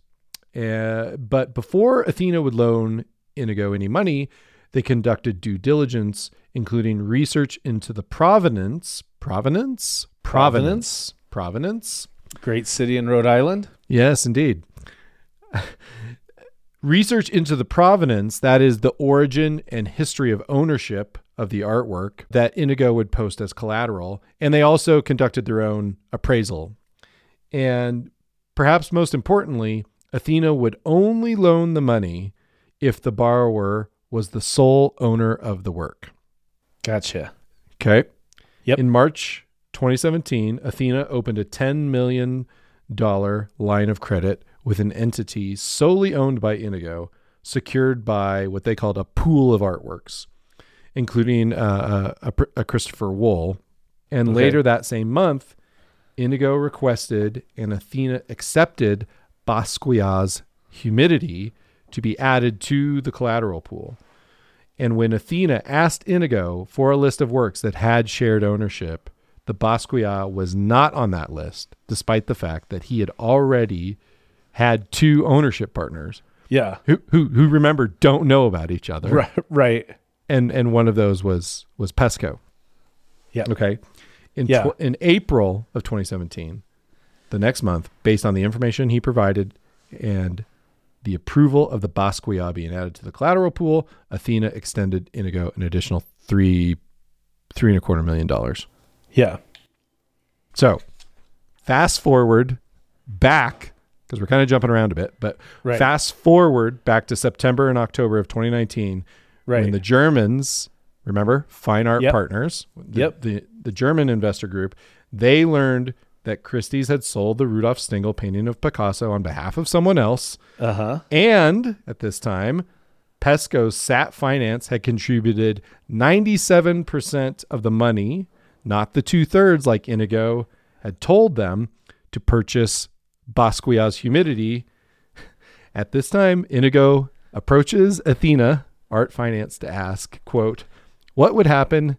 Speaker 2: Uh, but before Athena would loan Indigo any money, they conducted due diligence, including research into the provenance, provenance, provenance, provenance.
Speaker 1: great city in Rhode Island.
Speaker 2: Yes, indeed. Research into the provenance, that is the origin and history of ownership of the artwork that Indigo would post as collateral. And they also conducted their own appraisal. And perhaps most importantly, Athena would only loan the money if the borrower was the sole owner of the work.
Speaker 1: Gotcha.
Speaker 2: Okay.
Speaker 1: Yep.
Speaker 2: In March 2017, Athena opened a $10 million line of credit with an entity solely owned by Indigo, secured by what they called a pool of artworks, including uh, a, a, a Christopher Wool. And
Speaker 1: Okay.
Speaker 2: later that same month, Indigo requested and Athena accepted Basquiat's humidity to be added to the collateral pool. And when Athena asked Inigo for a list of works that had shared ownership, the Basquiat was not on that list, despite the fact that he had already had two ownership partners
Speaker 1: Yeah.
Speaker 2: who, who, who remember, don't know about each other.
Speaker 1: Right. Right.
Speaker 2: And, and one of those was, was Pesco.
Speaker 1: Yeah.
Speaker 2: Okay. In,
Speaker 1: Yeah.
Speaker 2: tw- in April of 2017, the next month, based on the information he provided and the approval of the Basquiat being added to the collateral pool, Athena extended Inigo an additional three, three and a quarter million dollars.
Speaker 1: Yeah.
Speaker 2: So, fast forward back because we're kind of jumping around a bit, but
Speaker 1: Right.
Speaker 2: fast forward back to September and October of 2019
Speaker 1: Right.
Speaker 2: when the Germans, remember, Fine Art
Speaker 1: Yep.
Speaker 2: Partners, the,
Speaker 1: Yep.
Speaker 2: the the German investor group, they learned that Christie's had sold the Rudolf Stingel painting of Picasso on behalf of someone else,
Speaker 1: uh huh.
Speaker 2: and at this time, Pesco's Sat Finance had contributed 97% of the money, not the two thirds like Inigo had told them, to purchase Basquiat's humidity. At this time, Inigo approaches Athena Art Finance to ask, quote, what would happen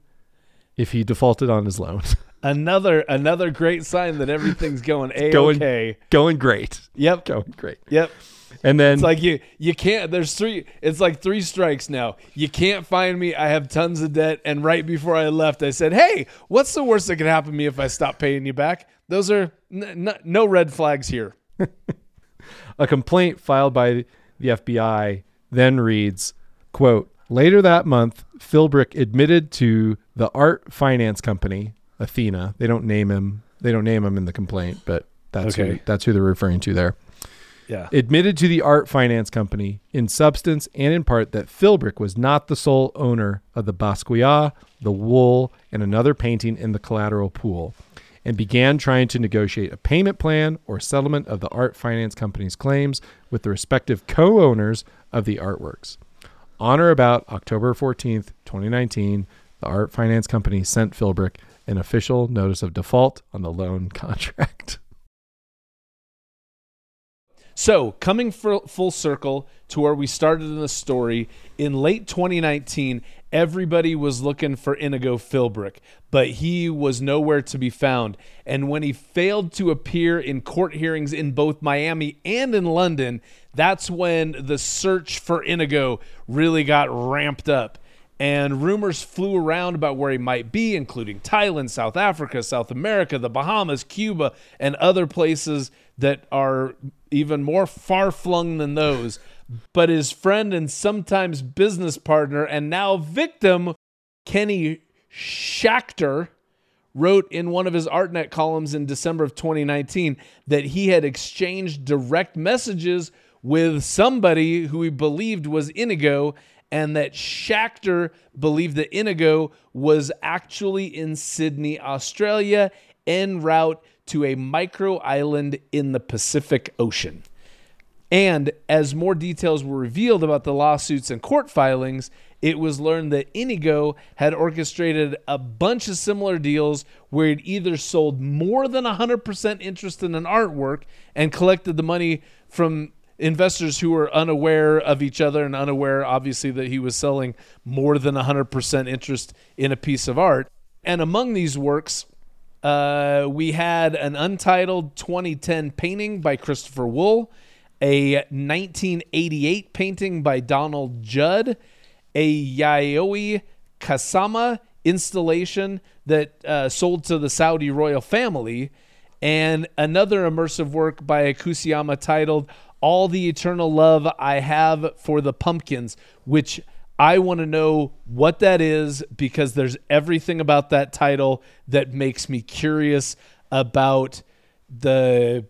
Speaker 2: if he defaulted on his loan?
Speaker 1: Another another great sign that everything's going a
Speaker 2: Going-. Going great.
Speaker 1: Yep.
Speaker 2: Going great.
Speaker 1: Yep.
Speaker 2: And then
Speaker 1: It's like you you can't. There's three. It's like three strikes now. You can't find me. I have tons of debt. And right before I left, I said, "Hey, what's the worst that could happen to me if I stop paying you back?" Those are n- n- no red flags here.
Speaker 2: A complaint filed by the FBI then reads, quote, later that month, Philbrick admitted to the art finance company, Athena. They don't name him. They don't name him in the complaint, but that's who, that's who they're referring to there.
Speaker 1: Yeah.
Speaker 2: Admitted to the art finance company in substance and in part that Philbrick was not the sole owner of the Basquiat, the wool, and another painting in the collateral pool, and began trying to negotiate a payment plan or settlement of the art finance company's claims with the respective co owners of the artworks. On or about October 14th, 2019, the art finance company sent Philbrick an official notice of default on the loan contract.
Speaker 1: So, coming full circle to where we started in the story, in late 2019, everybody was looking for Inigo Philbrick, but he was nowhere to be found. And when he failed to appear in court hearings in both Miami and in London, that's when the search for Inigo really got ramped up. And rumors flew around about where he might be, including Thailand, South Africa, South America, the Bahamas, Cuba, and other places that are even more far flung than those. But his friend and sometimes business partner and now victim, Kenny Schachter, wrote in one of his ArtNet columns in December of 2019 that he had exchanged direct messages with somebody who he believed was Inigo, and that Schachter believed that Inigo was actually in Sydney, Australia, en route to a micro island in the Pacific Ocean. And as more details were revealed about the lawsuits and court filings, it was learned that Inigo had orchestrated a bunch of similar deals where he'd either sold more than 100% interest in an artwork and collected the money from investors who were unaware of each other and unaware, obviously, that he was selling more than 100% interest in a piece of art. And among these works, uh, we had an untitled 2010 painting by Christopher Wool, a 1988 painting by Donald Judd, a Yayoi Kusama installation that uh, sold to the Saudi royal family, and another immersive work by Kusiyama titled All the Eternal Love I Have for the Pumpkins, which I want to know what that is because there's everything about that title that makes me curious about the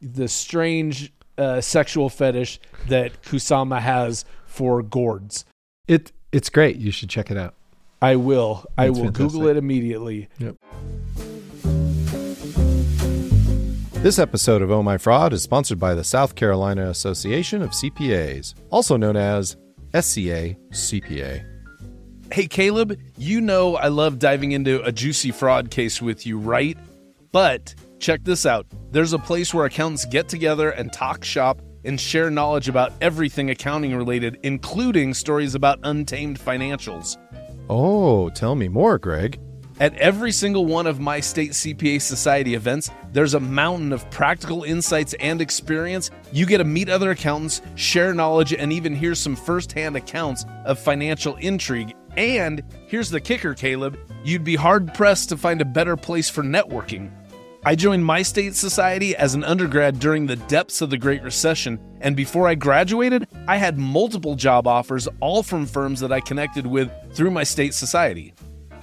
Speaker 1: the strange uh, sexual fetish that Kusama has for gourds.
Speaker 2: It it's great. You should check it out.
Speaker 1: I will. I will
Speaker 2: fantastic.
Speaker 1: Google it immediately.
Speaker 2: This episode of Oh My Fraud is sponsored by the South Carolina Association of CPAs, also known as SCA CPA.
Speaker 1: Hey, Caleb, you know I love diving into a juicy fraud case with you, right? But check this out there's a place where accountants get together and talk shop and share knowledge about everything accounting related, including stories about untamed financials.
Speaker 2: Oh, tell me more, Greg.
Speaker 1: At every single one of my state CPA Society events, there's a mountain of practical insights and experience. You get to meet other accountants, share knowledge, and even hear some firsthand accounts of financial intrigue. And here's the kicker, Caleb you'd be hard pressed to find a better place for networking. I joined my state society as an undergrad during the depths of the Great Recession, and before I graduated, I had multiple job offers, all from firms that I connected with through my state society.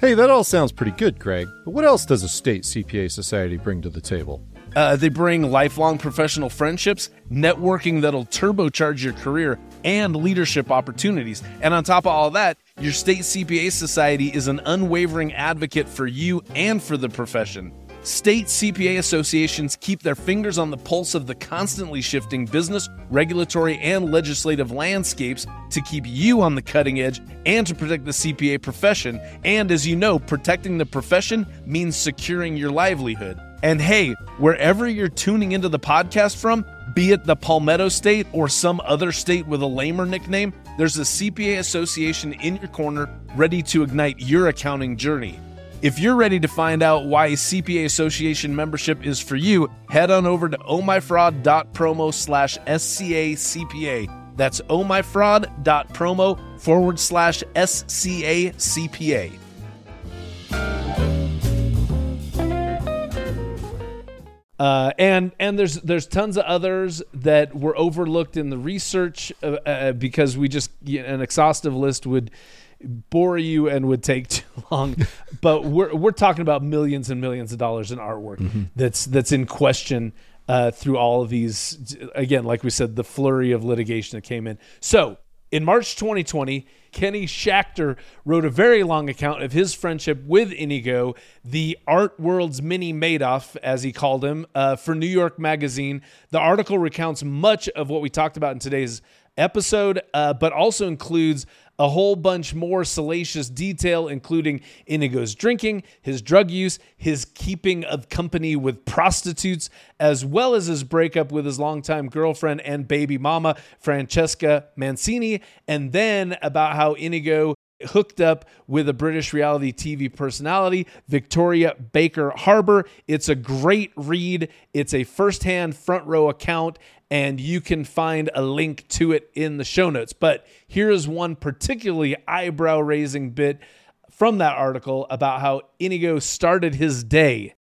Speaker 2: Hey, that all sounds pretty good, Greg. But what else does a state CPA society bring to the table?
Speaker 1: Uh, they bring lifelong professional friendships, networking that'll turbocharge your career, and leadership opportunities. And on top of all that, your state CPA society is an unwavering advocate for you and for the profession. State CPA associations keep their fingers on the pulse of the constantly shifting business, regulatory, and legislative landscapes to keep you on the cutting edge and to protect the CPA profession. And as you know, protecting the profession means securing your livelihood. And hey, wherever you're tuning into the podcast from, be it the Palmetto State or some other state with a lamer nickname, there's a CPA association in your corner ready to ignite your accounting journey. If you're ready to find out why CPA Association membership is for you, head on over to ohmyfraud.promo slash SCACPA. That's ohmyfraud.promo forward slash SCACPA. Uh, and and there's there's tons of others that were overlooked in the research uh, uh, because we just an exhaustive list would bore you and would take too long. but we're we're talking about millions and millions of dollars in artwork mm-hmm. that's that's in question uh, through all of these. Again, like we said, the flurry of litigation that came in. So in March 2020, Kenny Schachter wrote a very long account of his friendship with Inigo, the art world's mini Madoff, as he called him, uh, for New York Magazine. The article recounts much of what we talked about in today's episode, uh, but also includes a whole bunch more salacious detail, including Inigo's drinking, his drug use, his keeping of company with prostitutes, as well as his breakup with his longtime girlfriend and baby mama, Francesca Mancini, and then about how Inigo hooked up with a British reality TV personality, Victoria Baker Harber. It's a great read. It's a firsthand front row account, and you can find a link to it in the show notes. But here is one particularly eyebrow raising bit from that article about how Inigo started his day.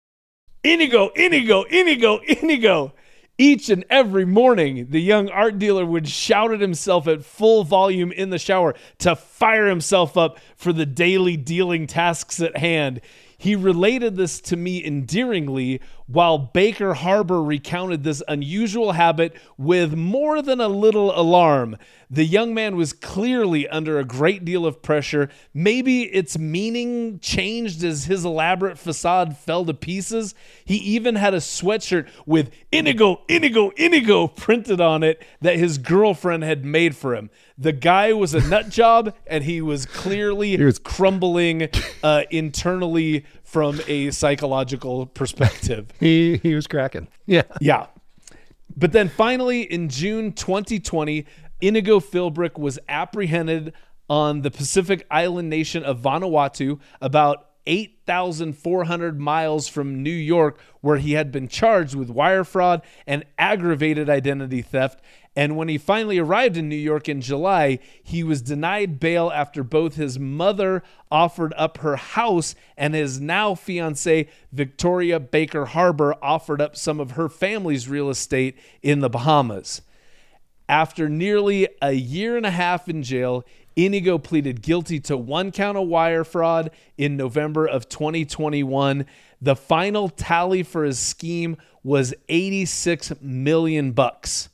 Speaker 1: Inigo, Inigo, Inigo, Inigo. Each and every morning, the young art dealer would shout at himself at full volume in the shower to fire himself up for the daily dealing tasks at hand. He related this to me endearingly while Baker Harber recounted this unusual habit with more than a little alarm. The young man was clearly under a great deal of pressure. Maybe its meaning changed as his elaborate facade fell to pieces. He even had a sweatshirt with Inigo, Inigo, Inigo printed on it that his girlfriend had made for him. The guy was a nut job, and he was clearly he was crumbling uh, internally from a psychological perspective.
Speaker 2: he he was cracking. Yeah.
Speaker 1: Yeah. But then finally in June 2020, Inigo Philbrick was apprehended on the Pacific island nation of Vanuatu about 8,400 miles from New York, where he had been charged with wire fraud and aggravated identity theft and when he finally arrived in New York in July, he was denied bail after both his mother offered up her house and his now fiancee, Victoria Baker Harber, offered up some of her family's real estate in the Bahamas. After nearly a year and a half in jail, Inigo pleaded guilty to one count of wire fraud in November of 2021. The final tally for his scheme was 86 million bucks.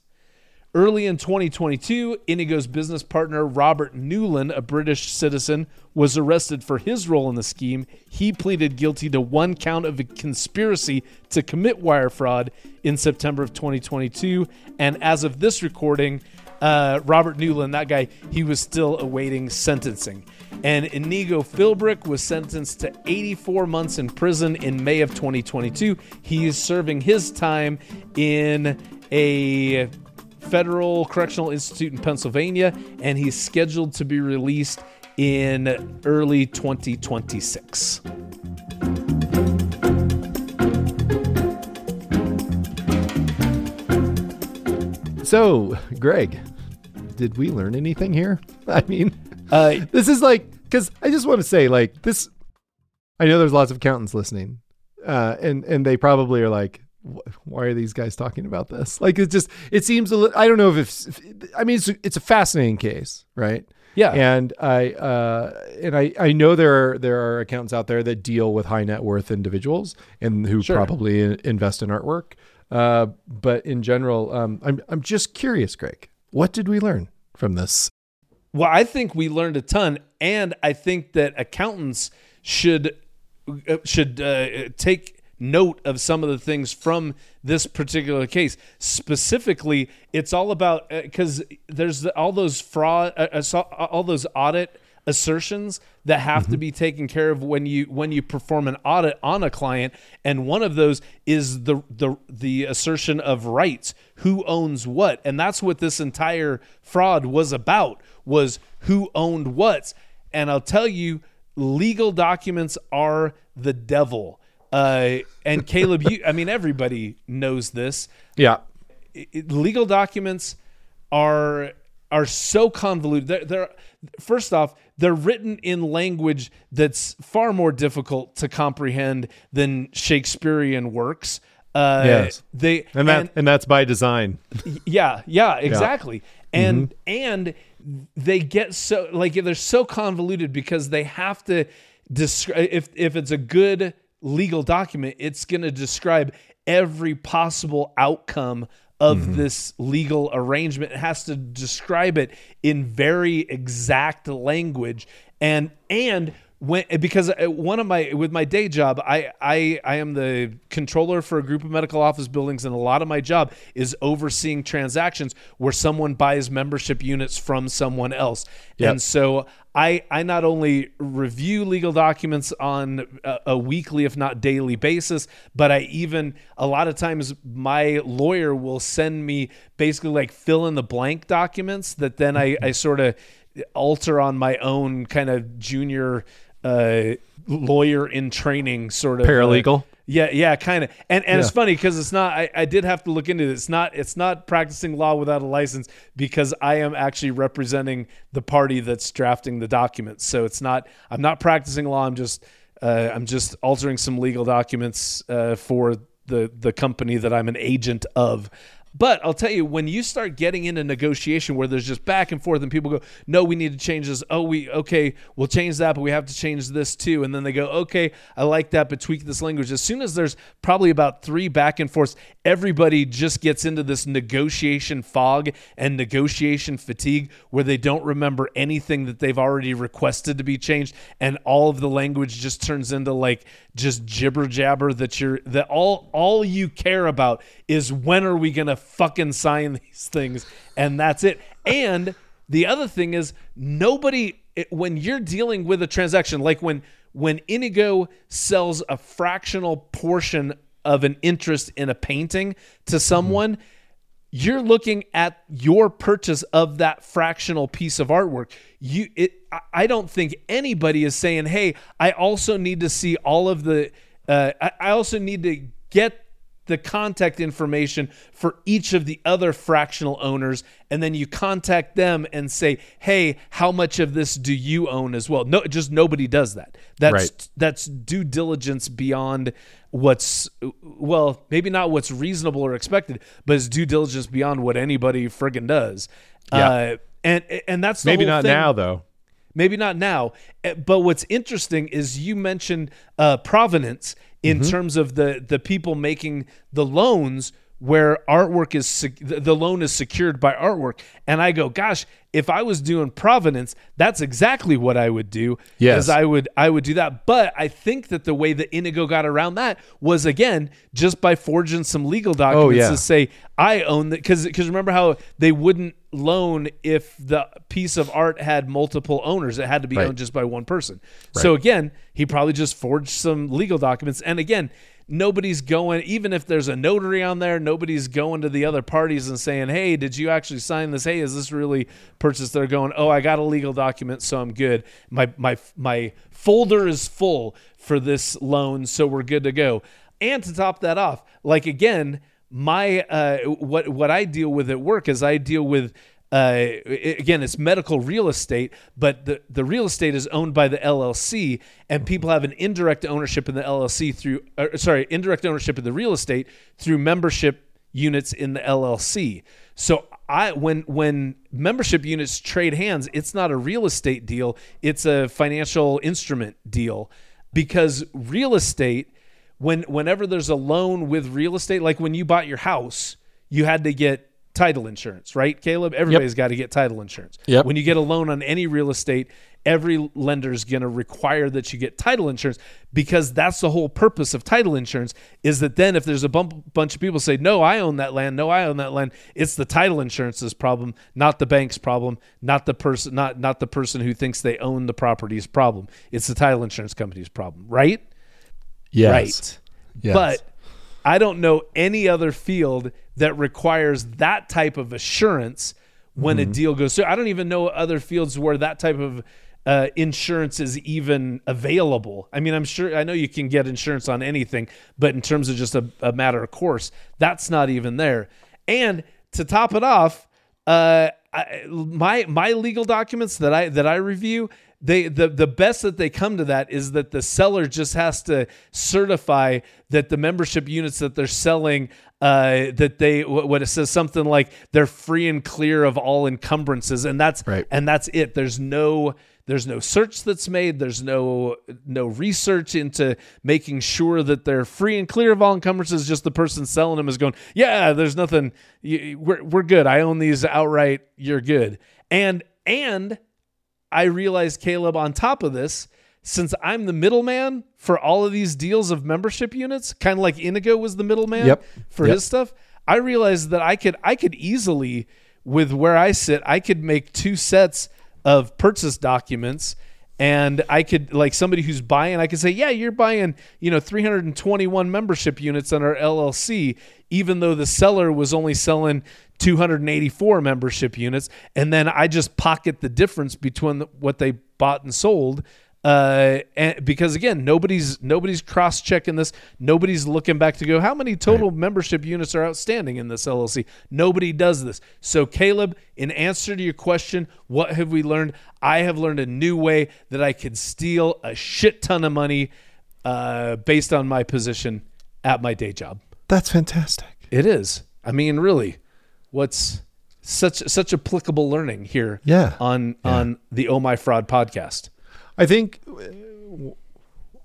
Speaker 1: Early in 2022, Inigo's business partner Robert Newland, a British citizen, was arrested for his role in the scheme. He pleaded guilty to one count of conspiracy to commit wire fraud in September of 2022. And as of this recording, uh, Robert Newland, that guy, he was still awaiting sentencing. And Inigo Philbrick was sentenced to 84 months in prison in May of 2022. He is serving his time in a Federal Correctional Institute in Pennsylvania, and he's scheduled to be released in early 2026.
Speaker 2: So, Greg, did we learn anything here? I mean,
Speaker 1: Uh,
Speaker 2: this is like because I just want to say like this. I know there's lots of accountants listening, uh, and and they probably are like, why are these guys talking about this? Like it just it seems a li- I don't know if it's if, I mean it's it's a fascinating case, right?
Speaker 1: Yeah.
Speaker 2: and I uh, and I I know there are there are accountants out there that deal with high net worth individuals and who
Speaker 1: Sure.
Speaker 2: probably in- invest in artwork. Uh, but in general, um, I'm I'm just curious, Greg. What did we learn from this?
Speaker 1: Well, I think we learned a ton, and I think that accountants should uh, should uh, take note of some of the things from this particular case. Specifically, it's all about because there's all those fraud, uh, uh, all those audit assertions that have to be taken care of when you when you perform an audit on a client. And one of those is the the the assertion of rights who owns what. And that's what this entire fraud was about was who owned what. And I'll tell you legal documents are the devil. Uh, and Caleb you I mean everybody knows this.
Speaker 2: Yeah,
Speaker 1: it- legal documents are are so convoluted. They're, they're first off, they're written in language that's far more difficult to comprehend than Shakespearean works. Uh,
Speaker 2: Yes.
Speaker 1: they
Speaker 2: and that and, that's by design.
Speaker 1: yeah, yeah, exactly. And
Speaker 2: Mm-hmm.
Speaker 1: and they get so like they're so convoluted because they have to describe if if it's a good legal document, it's going to describe every possible outcome of
Speaker 2: Mm-hmm.
Speaker 1: this legal arrangement. It has to describe it in very exact language and and when because uh, one of my with my day job I, I i am the controller for a group of medical office buildings and a lot of my job is overseeing transactions where someone buys membership units from someone else
Speaker 2: Yep.
Speaker 1: and so i i not only review legal documents on a, a weekly if not daily basis but i even a lot of times my lawyer will send me basically like fill in the blank documents that then i i sort of alter on my own kind of junior uh, lawyer in training sort of uh,
Speaker 2: Paralegal?
Speaker 1: yeah, yeah, kind of. And and it's funny because it's not. I, I did have to look into it. It's not. It's not practicing law without a license because I am actually representing the party that's drafting the documents. So it's not. I'm not practicing law. I'm just. Uh, I'm just altering some legal documents uh, for the the company that I'm an agent of. But I'll tell you, when you start getting into negotiation where there's just back and forth, and people go, "No, we need to change this." Oh, we okay, we'll change that, but we have to change this too. And then they go, "Okay, I like that, but tweak this language." As soon as there's probably about three back and forths, everybody just gets into this negotiation fog and negotiation fatigue, where they don't remember anything that they've already requested to be changed, and all of the language just turns into like just jibber jabber that you're that all all you care about is when are we gonna fucking sign these things and that's it. And the other thing is nobody when you're dealing with a transaction like when when Inigo sells a fractional portion of an interest in a painting to someone you're looking at your purchase of that fractional piece of artwork. You it I- i don't think anybody is saying hey i also need to see all of the uh, I, I also need to get the contact information for each of the other fractional owners and then you contact them and say hey how much of this do you own as well no just nobody does that that's
Speaker 2: Right.
Speaker 1: that's due diligence beyond what's well maybe not what's reasonable or expected but it's due diligence beyond what anybody friggin' does
Speaker 2: Yeah.
Speaker 1: uh, and and that's the
Speaker 2: Maybe not
Speaker 1: thing.
Speaker 2: now though.
Speaker 1: maybe not now Eh, but what's interesting is you mentioned uh, provenance in
Speaker 2: Mm-hmm.
Speaker 1: terms of the the people making the loans where artwork is the loan is secured by artwork and i go gosh if I was doing provenance, that's exactly what I would do.
Speaker 2: Yes.
Speaker 1: I would I would do that. But I think that the way that Inigo got around that was again just by forging some legal documents
Speaker 2: Oh, yeah.
Speaker 1: to say I own that because because remember how they wouldn't loan if the piece of art had multiple owners. It had to be
Speaker 2: Right.
Speaker 1: owned just by one person. So again, he probably just forged some legal documents. And again, nobody's going, even if there's a notary on there, nobody's going to the other parties and saying, Hey, did you actually sign this? Hey, is this really purchased? They're going, Oh, I got a legal document, so I'm good. My my my folder is full for this loan, so we're good to go. And to top that off, like again, my uh, what what I deal with at work is I deal with uh, again it's medical real estate, but the the real estate is owned by the LLC, and people have an indirect ownership in the LLC through uh, sorry indirect ownership in the real estate through membership units in the LLC. So I when when membership units trade hands, it's not a real estate deal, it's a financial instrument deal because real estate when whenever there's a loan with real estate, like when you bought your house, you had to get title insurance, right, Caleb? Everybody's got to get title insurance.
Speaker 2: Yep.
Speaker 1: When you get a loan on any real estate, every lender is going to require that you get title insurance because that's the whole purpose of title insurance is that then if there's a bump, bunch of people say no i own that land no i own that land it's the title insurance's problem not the bank's problem not the person not not the person who thinks they own the property's problem it's the title insurance company's problem right
Speaker 2: Yes.
Speaker 1: right
Speaker 2: Yes.
Speaker 1: but I don't know any other field that requires that type of assurance when
Speaker 2: Mm-hmm.
Speaker 1: a deal goes through. I don't even know other fields where that type of uh, insurance is even available. I mean, I'm sure I know you can get insurance on anything, but in terms of just a, a matter of course, that's not even there. And to top it off, uh, I, my my legal documents that I that I review, they the the best that they come to that is that the seller just has to certify that the membership units that they're selling uh, that they what it says something like they're free and clear of all encumbrances. And that's
Speaker 2: Right.
Speaker 1: and that's it. There's no there's no search that's made. There's no no research into making sure that they're free and clear of all encumbrances. Just the person selling them is going yeah there's nothing. We're, we're good. I own these outright. You're good. And and I realized, Caleb, on top of this, since I'm the middleman for all of these deals of membership units, kind of like Inigo was the middleman
Speaker 2: Yep.
Speaker 1: for
Speaker 2: Yep.
Speaker 1: his stuff, I realized that I could I could easily, with where I sit, I could make two sets of purchase documents. And I could like somebody who's buying, I could say, yeah, you're buying, you know, 321 membership units on our LLC, even though the seller was only selling 284 membership units, and then I just pocket the difference between the, what they bought and sold. Uh, and because again, nobody's nobody's cross checking this. Nobody's looking back to go, how many total membership units are outstanding in this LLC? Nobody does this. So, Caleb, in answer to your question, what have we learned? I have learned a new way that I could steal a shit ton of money uh, based on my position at my day job.
Speaker 2: That's fantastic.
Speaker 1: It is. I mean, really, what's such such applicable learning here?
Speaker 2: Yeah.
Speaker 1: On on the Oh My Fraud podcast.
Speaker 2: I think uh,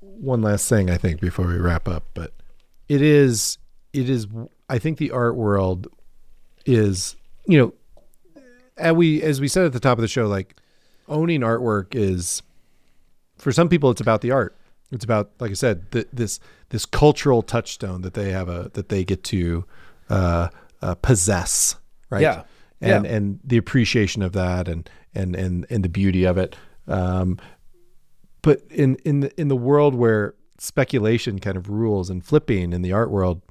Speaker 2: one last thing I think before we wrap up, but it is it is I think the art world is you know as we as we said at the top of the show like owning artwork is for some people it's about the art. It's about like I said th- this this cultural touchstone that they have a that they get to uh, uh, possess, right?
Speaker 1: Yeah.
Speaker 2: And
Speaker 1: Yeah.
Speaker 2: and the appreciation of that and and and and the beauty of it. Um, but in in the in the world where speculation kind of rules and flipping in the art world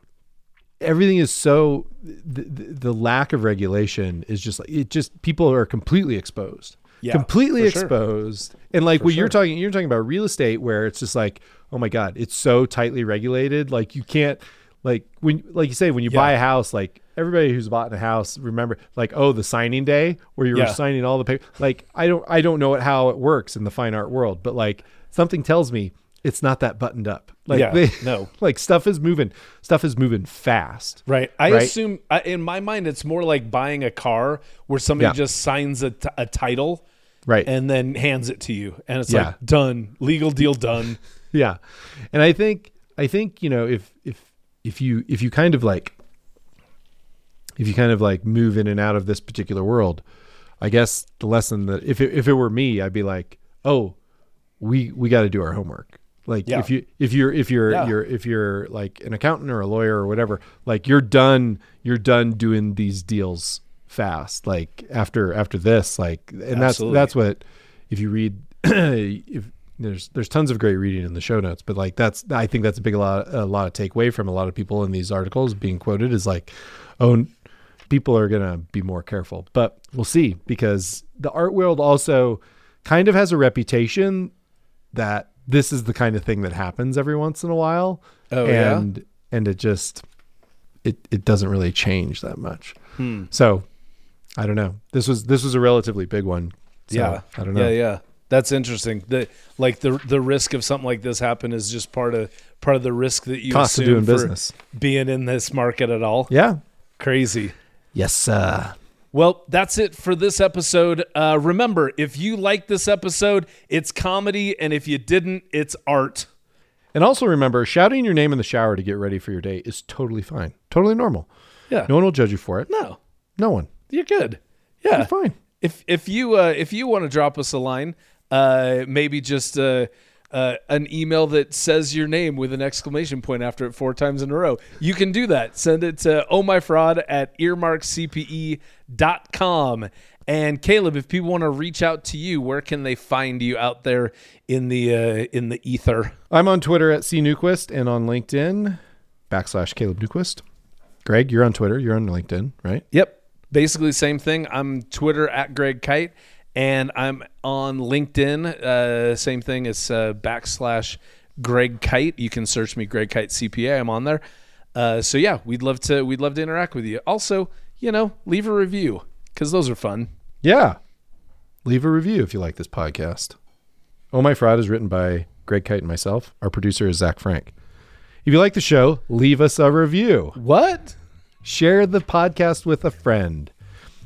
Speaker 2: everything is so the, the, lack of regulation is just like it just people are completely exposed
Speaker 1: Yeah,
Speaker 2: completely
Speaker 1: for sure.
Speaker 2: exposed and like
Speaker 1: For
Speaker 2: when you're talking you're talking about real estate where it's just like oh my god it's so tightly regulated like you can't like when like you say when you
Speaker 1: Yeah.
Speaker 2: buy a house like everybody who's bought a house remember like oh the signing day where you
Speaker 1: Yeah.
Speaker 2: signing all the paper like i don't i don't know what, how it works in the fine art world but like something tells me it's not that buttoned up like
Speaker 1: Yeah,
Speaker 2: they,
Speaker 1: no.
Speaker 2: like stuff is moving stuff is moving fast
Speaker 1: Right. I
Speaker 2: Right.
Speaker 1: assume in my mind it's more like buying a car where somebody
Speaker 2: Yeah.
Speaker 1: just signs a, t- a title
Speaker 2: right
Speaker 1: and then hands it to you, and it's like done, legal deal done.
Speaker 2: yeah and i think i think you know if if if you if you kind of like if you kind of like move in and out of this particular world I guess the lesson that if it, if it were me, I'd be like, oh, we we got to do our homework. Like
Speaker 1: Yeah.
Speaker 2: if you if you're if you're
Speaker 1: Yeah.
Speaker 2: you're if you're like an accountant or a lawyer or whatever, like you're done you're done doing these deals fast. Like after after this, like and
Speaker 1: Absolutely.
Speaker 2: that's that's what if you read if there's there's tons of great reading in the show notes, but like that's I think that's a big lot a lot of takeaway from a lot of people in these articles being quoted is like, oh, people are gonna be more careful. But we'll see because the art world also kind of has a reputation that this is the kind of thing that happens every once in a while.
Speaker 1: Oh, yeah?
Speaker 2: and and it just it it doesn't really change that much.
Speaker 1: Hmm.
Speaker 2: So I don't know. This was this was a relatively big one. So,
Speaker 1: yeah,
Speaker 2: I don't know.
Speaker 1: Yeah, yeah, that's interesting. The like the the risk of something like this happen is just part of part of the risk that you
Speaker 2: Cost
Speaker 1: assume
Speaker 2: doing
Speaker 1: for
Speaker 2: business.
Speaker 1: being in this market at all.
Speaker 2: Yeah.
Speaker 1: Crazy.
Speaker 2: Yes, sir.
Speaker 1: Well, that's it for this episode. Uh, remember, if you like this episode, it's comedy, and if you didn't, it's art.
Speaker 2: And also remember, shouting your name in the shower to get ready for your day is totally fine. Totally normal.
Speaker 1: Yeah.
Speaker 2: No one will judge you for it.
Speaker 1: No,
Speaker 2: No one.
Speaker 1: you're good. Yeah,
Speaker 2: You're fine.
Speaker 1: if if you uh, if you want to drop us a line, uh, maybe just uh, uh, an email that says your name with an exclamation point after it four times in a row, you can do that. Send it to oh my fraud at earmarkcpe.com. And Caleb, if people want to reach out to you, where can they find you out there in the uh, in the ether?
Speaker 2: I'm on Twitter at C Newquist and on LinkedIn backslash Caleb Newquist. Greg, you're on Twitter. You're on LinkedIn, right?
Speaker 1: Yep. Basically, same thing. I'm Twitter at Greg Kyte, and I'm on LinkedIn. Uh, same thing as uh, backslash Greg Kyte. You can search me Greg Kyte CPA. I'm on there. Uh, so yeah, we'd love to we'd love to interact with you. Also, you know, leave a review because those are fun.
Speaker 2: Yeah. Leave a review if you like this podcast. Oh My Fraud is written by Greg Kyte and myself. Our producer is Zach Frank. If you like the show, leave us a review.
Speaker 1: What?
Speaker 2: Share the podcast with a friend.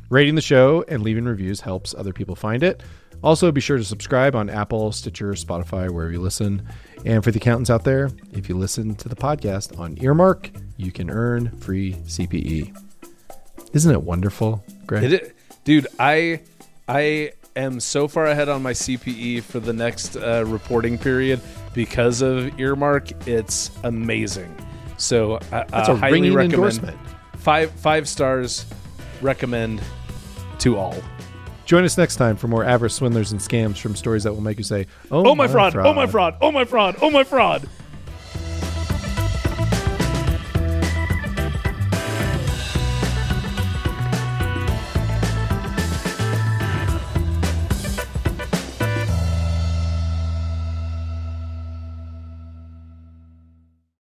Speaker 2: Rating the show and leaving reviews helps other people find it. Also, be sure to subscribe on Apple, Stitcher, Spotify, wherever you listen. And for the accountants out there, if you listen to the podcast on Earmark, you can earn free CPE. Isn't it wonderful, Greg?
Speaker 1: It, dude, I I am so far ahead on my CPE for the next uh, reporting period because of earmark. It's amazing. So I,
Speaker 2: That's
Speaker 1: I
Speaker 2: a
Speaker 1: highly
Speaker 2: ringing
Speaker 1: recommend.
Speaker 2: endorsement.
Speaker 1: Five five stars. Recommend to all.
Speaker 2: Join us next time for more avarice, swindlers, and scams from stories that will make you say, "Oh,
Speaker 1: Oh my oh, fraud! Oh my fraud! Oh my fraud! Oh my fraud!